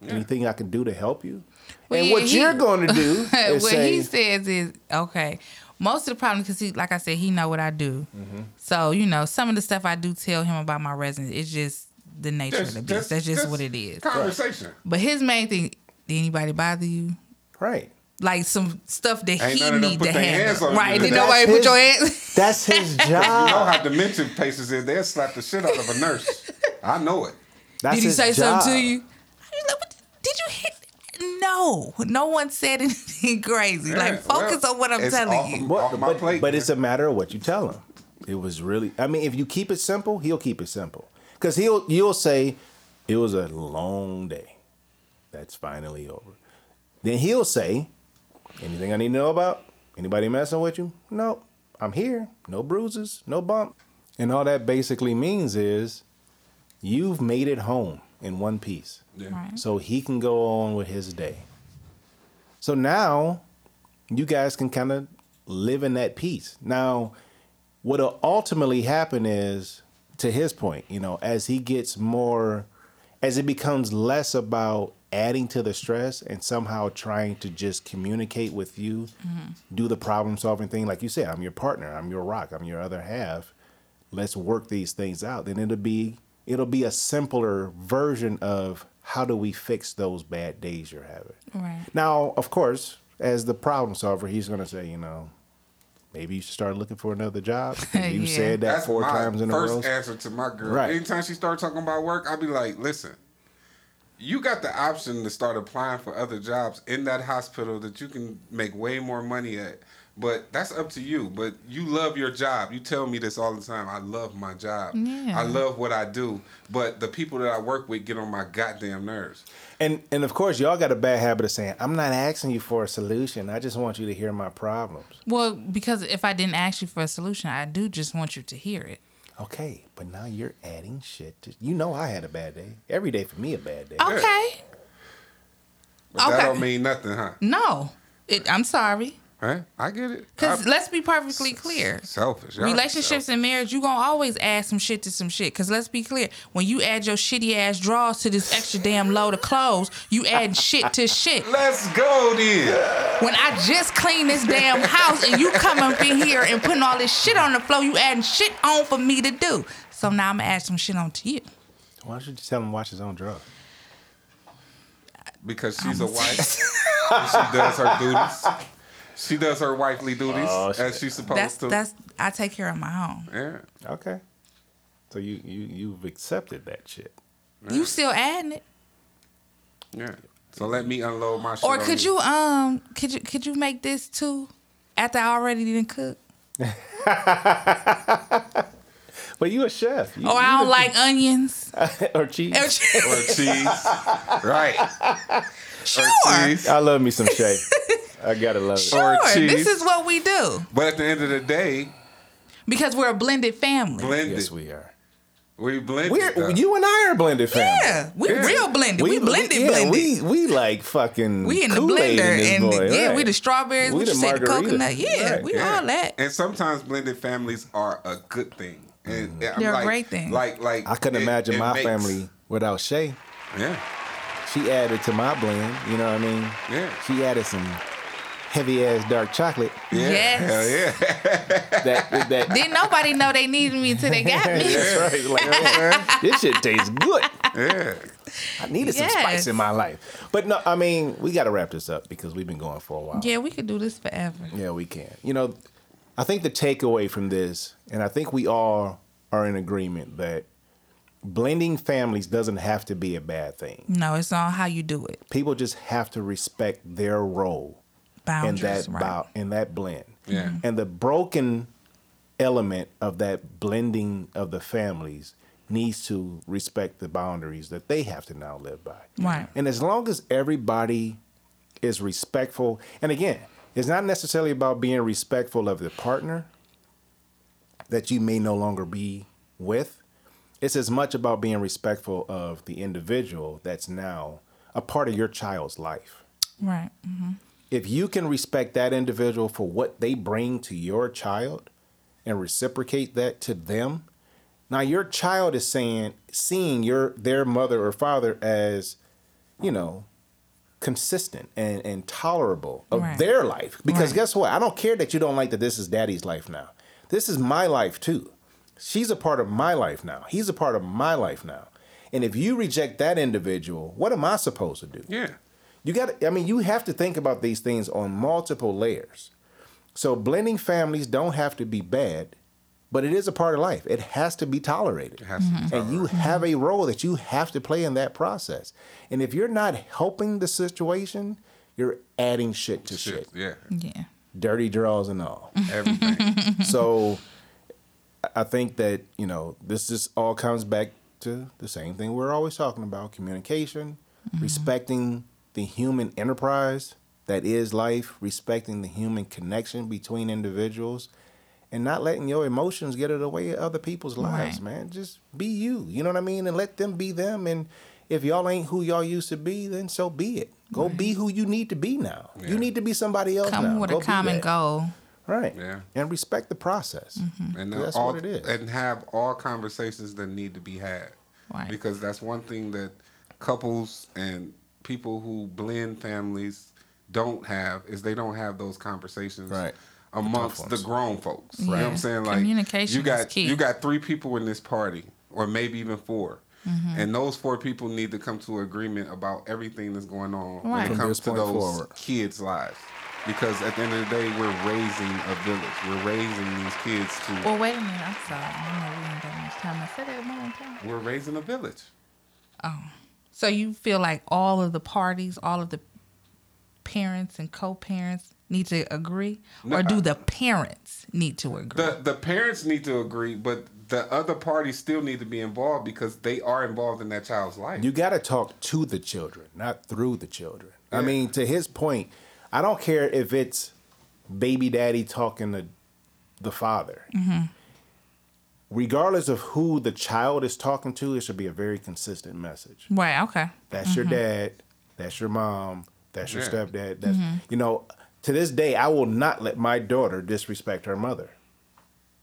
anything I can do to help you.
Well,
and
yeah,
what
he-
you're gonna do is
what
say,
he says is okay. Most of the problem, because he, like I said, he know what I do.
Mm-hmm.
So you know, some of the stuff I do tell him about my residence, it's just the nature of the beast. That's just what it is.
Conversation.
But his main thing, did anybody bother you?
right.
Like some stuff that
Ain't
he
none of them
need to
their hands
handle.
on you.
Right? Did
That's
nobody put your hands?
That's his job.
You know how dementia patients is. They'll slap the shit out of a nurse. I know it.
That's
Did he
his
say something to you? I was like, "What- Did you hit? No, no one said anything crazy.
Yeah,
like focus
well,
on what I'm
it's
telling
off-
you.
off
But,
my plate,
but it's a matter of what you tell him. It was really. I mean, if you keep it simple, he'll keep it simple. Because he'll you'll say, "It was a long day. That's finally over." Then he'll say, "Anything I need to know about? Anybody messing with you? No, I'm here. No bruises, no bump." And all that basically means is, you've made it home in one piece,
Yeah.
Right.
so he can go on with his day. So now you guys can kind of live in that peace. Now, what'll ultimately happen is, to his point, you know, as he gets more, as it becomes less about adding to the stress and somehow trying to just communicate with you, do the problem solving thing. Like you said, I'm your partner, I'm your rock, I'm your other half. Let's work these things out. Then it'll be it'll be a simpler version of how do we fix those bad days you're having.
Right.
Now, of course, as the problem solver, he's going to say, you know, maybe you should start looking for another job. You
Yeah.
said that
That's
four
my
times in a row.
first answer to my girl.
Right.
Anytime she starts talking about work, I'll be like, listen, you got the option to start applying for other jobs in that hospital that you can make way more money at. But that's up to you. But you love your job. You tell me this all the time. I love my job.
Yeah.
I love what I do. But the people that I work with get on my goddamn nerves.
And and of course, y'all got a bad habit of saying, "I'm not asking you for a solution. I just want you to hear my problems."
Well, because if I didn't ask you for a solution, I do just want you to hear it.
Okay, but now you're adding shit. To, you know, I had a bad day. Every day for me a bad day.
Okay.
But that don't mean nothing, huh?
No, it, I'm sorry.
Right? I get it.
Because let's be perfectly clear.
selfish. Y'all
Relationships and marriage, you gonna always add some shit to some shit. Cause let's be clear, when you add your shitty ass drawers to this extra damn load of clothes, you add shit to shit.
Let's go then.
When I just cleaned this damn house and you come up in here and putting all this shit on the floor, you adding shit on for me to do. So now I'm gonna add some shit on to you.
Why don't you just tell him to watch his own drugs?
because she's a wife. and she does her duties. She does her wifely duties
Oh,
as she's supposed
That's
to.
that's I take care of my home.
yeah.
Okay. So you you you've accepted that shit.
You still adding it.
Yeah. So let me unload my shit.
Or could you um could you could you make this too after I already didn't cook?
But you a chef. You,
Or Oh, I don't
the-
like onions.
or cheese.
Or cheese. or cheese. right.
sure.
Or cheese.
I love me some Shai. I gotta love it.
Sure.
Or cheese.
This is what we do.
But at the end of the day,
Because we're a blended family.
blended.
Yes, we are.
we blended.
We're
though.
you and I are blended family.
yeah. We
Yeah.
real blended. We, blended
yeah,
blended.
We we like fucking.
We in the
Kool-Aid
blender
in this
and
boy,
yeah,
right.
we the strawberries,
We
what
the
you say, the
margarita.
coconut. Yeah,
Right,
we
Yeah.
all that.
And sometimes blended families are a good thing. And mm-hmm. I'm
They're a
like,
great thing.
Like like
I couldn't
it-
imagine
it
my
makes-
family without Shai.
Yeah.
She added to my blend. You know what I mean?
Yeah.
She added some heavy ass dark chocolate.
Yeah.
Yes.
Hell yeah.
That that.
Didn't nobody know they needed me until they got me.
That's right. Like, this shit tastes good.
yeah.
I needed some spice in my life. But no, I mean, we got to wrap this up because we've been going for a while.
Yeah, we could do this forever.
Yeah, we can. You know, I think the takeaway from this, and I think we all are in agreement that blending families doesn't have to be a bad thing.
No, it's on how you do it.
People just have to respect their role in that
right?
bow, in that blend.
Yeah.
Mm-hmm.
And the broken element of that blending of the families needs to respect the boundaries that they have to now live by.
Right.
And as long as everybody is respectful, and again, it's not necessarily about being respectful of the partner that you may no longer be with. It's as much about being respectful of the individual that's now a part of your child's life.
Right. hmm
If you can respect that individual for what they bring to your child and reciprocate that to them, now your child is saying seeing your their mother or father as, you know, consistent and, and tolerable of
Right.
their life. Because
Right.
guess what? I don't care that you don't like that this is daddy's life now. This is my life too. She's a part of my life now. He's a part of my life now. And if you reject that individual, what am I supposed to do?
Yeah.
You got I mean, you have to think about these things on multiple layers. So blending families don't have to be bad, but it is a part of life. It has to be tolerated.
It has to be
And you have a role that you have to play in that process. And if you're not helping the situation, you're adding shit to shit.
Shit. Yeah.
Yeah.
Dirty draws and all.
Everything.
so I think that, you know, this just all comes back to the same thing we're always talking about communication, mm-hmm. respecting the human enterprise that is life, respecting the human connection between individuals, and not letting your emotions get in the way of other people's lives,
Right.
man. Just be you. You know what I mean? And let them be them. And if y'all ain't who y'all used to be, then so be it. Go be who you need to be now.
Yeah.
You need to be somebody else now.
Come with
Go
a common goal.
Right.
Yeah.
And respect the process. Mm-hmm.
and uh,
That's
all,
what it is.
and have all conversations that need to be had
Right.
because that's one thing that couples and people who blend families don't have is they don't have those conversations
Right.
amongst
tough
the grown folks you know what i'm saying like
Communication
you got
is key.
you got three people in this party or maybe even 4
Mm-hmm.
and those four people need to come to agreement about everything that's going on when it
From
comes to those
forward.
kids lives because at the end of the day we're raising a village we're raising these kids to
Well, wait a minute. I'm sorry. I know we ain't got much time. I said that one more time.
we're raising a village
So you feel like all of the parties, all of the parents and co-parents need to agree,
No,
or do
I-
the parents need to agree?
The the parents need to agree, but the other parties still need to be involved because they are involved in that child's life.
You got to talk to the children, not through the children. I mean, to his point, I don't care if it's baby daddy talking to the father. Mm-hmm. Regardless of who the child is talking to, it should be a very consistent message.
right. Okay.
That's your mm-hmm. dad. That's your mom. That's your
Yeah.
stepdad. That's mm-hmm. you know. To this day, I will not let my daughter disrespect her mother.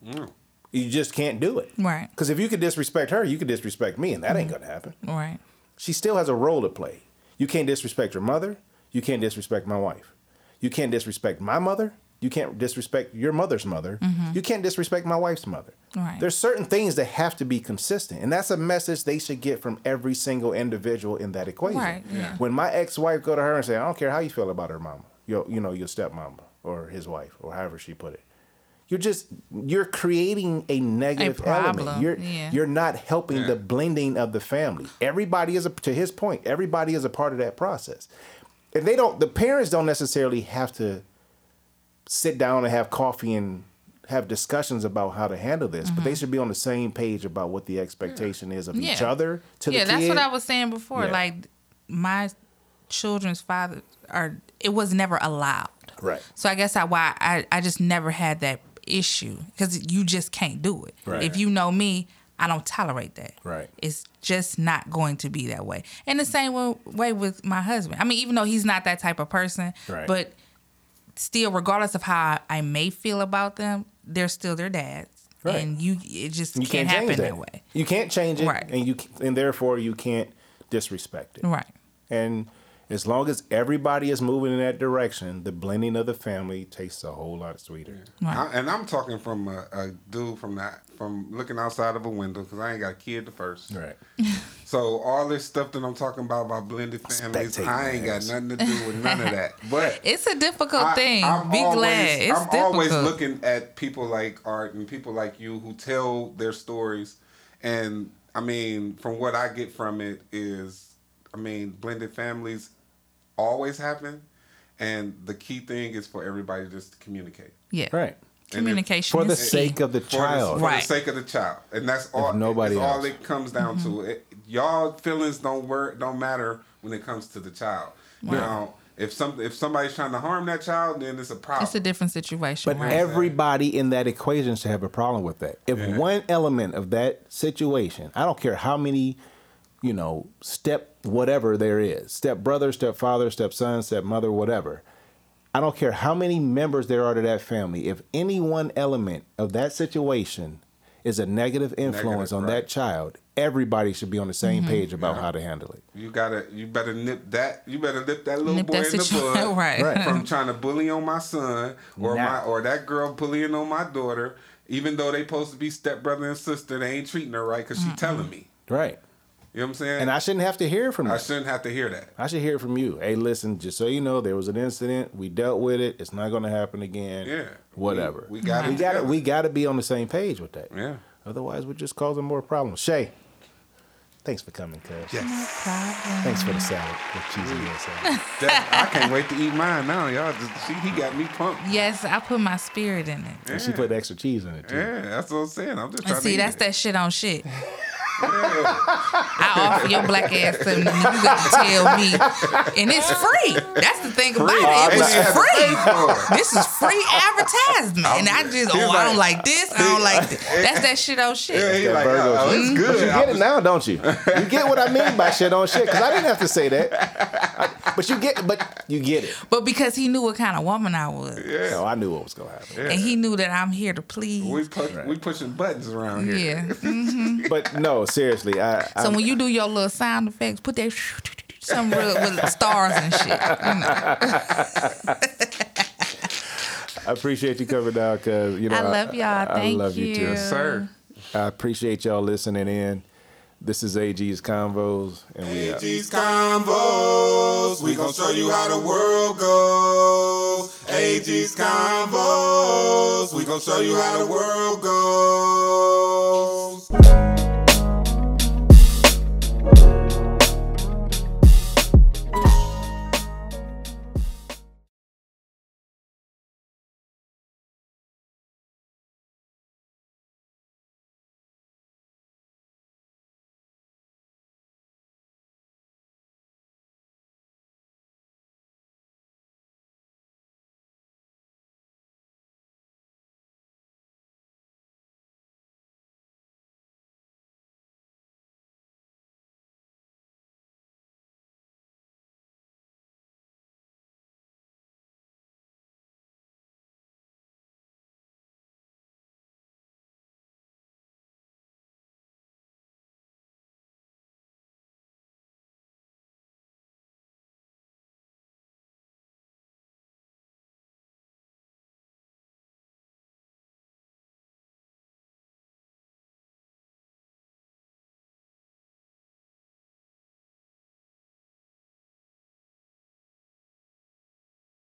Mm.
You just can't do it.
Right.
Because if you could disrespect her, you could disrespect me, and that ain't mm-hmm. gonna happen.
Right.
She still has a role to play. You can't disrespect your mother. You can't disrespect my wife. You can't disrespect my mother. You can't disrespect your mother's mother. Mm-hmm. You can't disrespect my wife's mother.
Right.
There's certain things that have to be consistent, and that's a message they should get from every single individual in that equation.
Right, yeah.
When my ex-wife go to her and say, "I don't care how you feel about her mama, your you know your stepmama or his wife or however she put it," you're just you're creating a negative element.
problem,
You're
yeah.
you're not helping
Yeah.
the blending of the family. Everybody is a to his point. Everybody is a part of that process. And they don't. The parents don't necessarily have to sit down and have coffee and have discussions about how to handle this, but they should be on the same page about what the expectation is of each
Mm-hmm. Yeah.
other to
yeah,
the
that's what I was saying before.
Yeah.
Like my children's father, or it was never allowed.
Right.
So I guess I why I, I just never had that issue because you just can't do it.
Right.
If you know me, I don't tolerate that.
Right.
It's just not going to be that way. And the same way, way with my husband. I mean, even though he's not that type of person,
Right.
but still, regardless of how I may feel about them, they're still their dads.
Right.
And you, it just
You
can't,
can't
happen
that.
that way.
You can't change it,
Right.
and you and therefore you can't disrespect it.
Right.
And as long as everybody is moving in that direction, the blending of the family tastes a whole lot sweeter.
Right.
I, and I'm talking from a, a dude from that from looking outside of a window because I ain't got a kid the first.
Right.
So all this stuff that I'm talking about about blended families,
Spectating
I ain't got nothing to do with none of that. But
It's a difficult
I-
thing.
I'm
Be
always-
glad. It's
I'm
difficult.
always looking at people like Art and people like you who tell their stories, and I mean, from what I get from it is, I mean, blended families always happen, and the key thing is for everybody just to communicate.
yeah.
Right.
Communication
for the
is key.
sake of the
for, the,
child.
for
Right.
the sake of the child, and that's all.
nobody
that's all it comes down
Mm-hmm.
to. It, y'all feelings don't work, don't matter when it comes to the child. Now, if some if somebody's trying to harm that child, then it's a problem.
It's a different situation.
But
right?
everybody in that equation should have a problem with that. If one element of that situation, I don't care how many, you know, step whatever there is, step brother, step father, step son, step mother, whatever. I don't care how many members there are to that family. If any one element of that situation is a negative influence
Negative,
on
right.
that child, everybody should be on the same mm-hmm. page about how to handle it.
you gotta, you better nip that. You better nip that little
Nip
boy
that
in the
situ-
bud,
right.
Right.
From trying to bully on my son or
Nah.
my or that girl bullying on my daughter. Even though they supposed to be stepbrother and sister, they ain't treating her right because she telling me.
Right.
You know what I'm saying?
And I shouldn't have to hear it from
I
you.
shouldn't have to hear that.
I should hear from you. Hey, listen, just so you know, there was an incident. We dealt with it. It's not going to happen again.
Yeah.
Whatever.
We- we got it
We got
together.
We got to be on the same page with that.
Yeah.
Otherwise, we're just causing more problems. Shai, thanks for coming, cuz. Yes. Thanks for the salad with cheese and meal salad.
That- I can't wait to eat mine now, y'all. Just, see, he got me pumped.
yes, I put my spirit in it.
And she put extra cheese in it too.
Yeah, that's what I'm saying. I'm just trying to
And see,
to
that's
eat
that shit on shit.
That.
I offer your black ass something, and you got to tell me, and it's free. That's the thing about
Free.
it. It was
I had to
free.
pay for it.
This is free advertisement, and I just,
He's
oh, I don't
like-
like this. I don't like this. That's that shit on shit.
Yeah, he
That
like, oh,
shit.
it's mm-hmm.
But
good.
you get it now, don't you? You get what I mean by shit on shit, because I didn't have to say that. But you get, but you get it.
But because he knew what kind of woman I was, yeah,
So I knew what was gonna happen.
and he knew that I'm here to please.
We push, we pushing buttons around here.
yeah. Mm-hmm.
But no, seriously, I, I
So when you do your little sound effects, put that some real with stars and shit. You know.
I appreciate you coming down because you know
I love y'all.
I,
Thank
love you, too.
you.
Yes, sir.
I appreciate y'all listening in. This is AG's Convos, and we out.
AG's Convos, we gon' show you how the world goes. AG's Convos, we gon' show you how the world goes.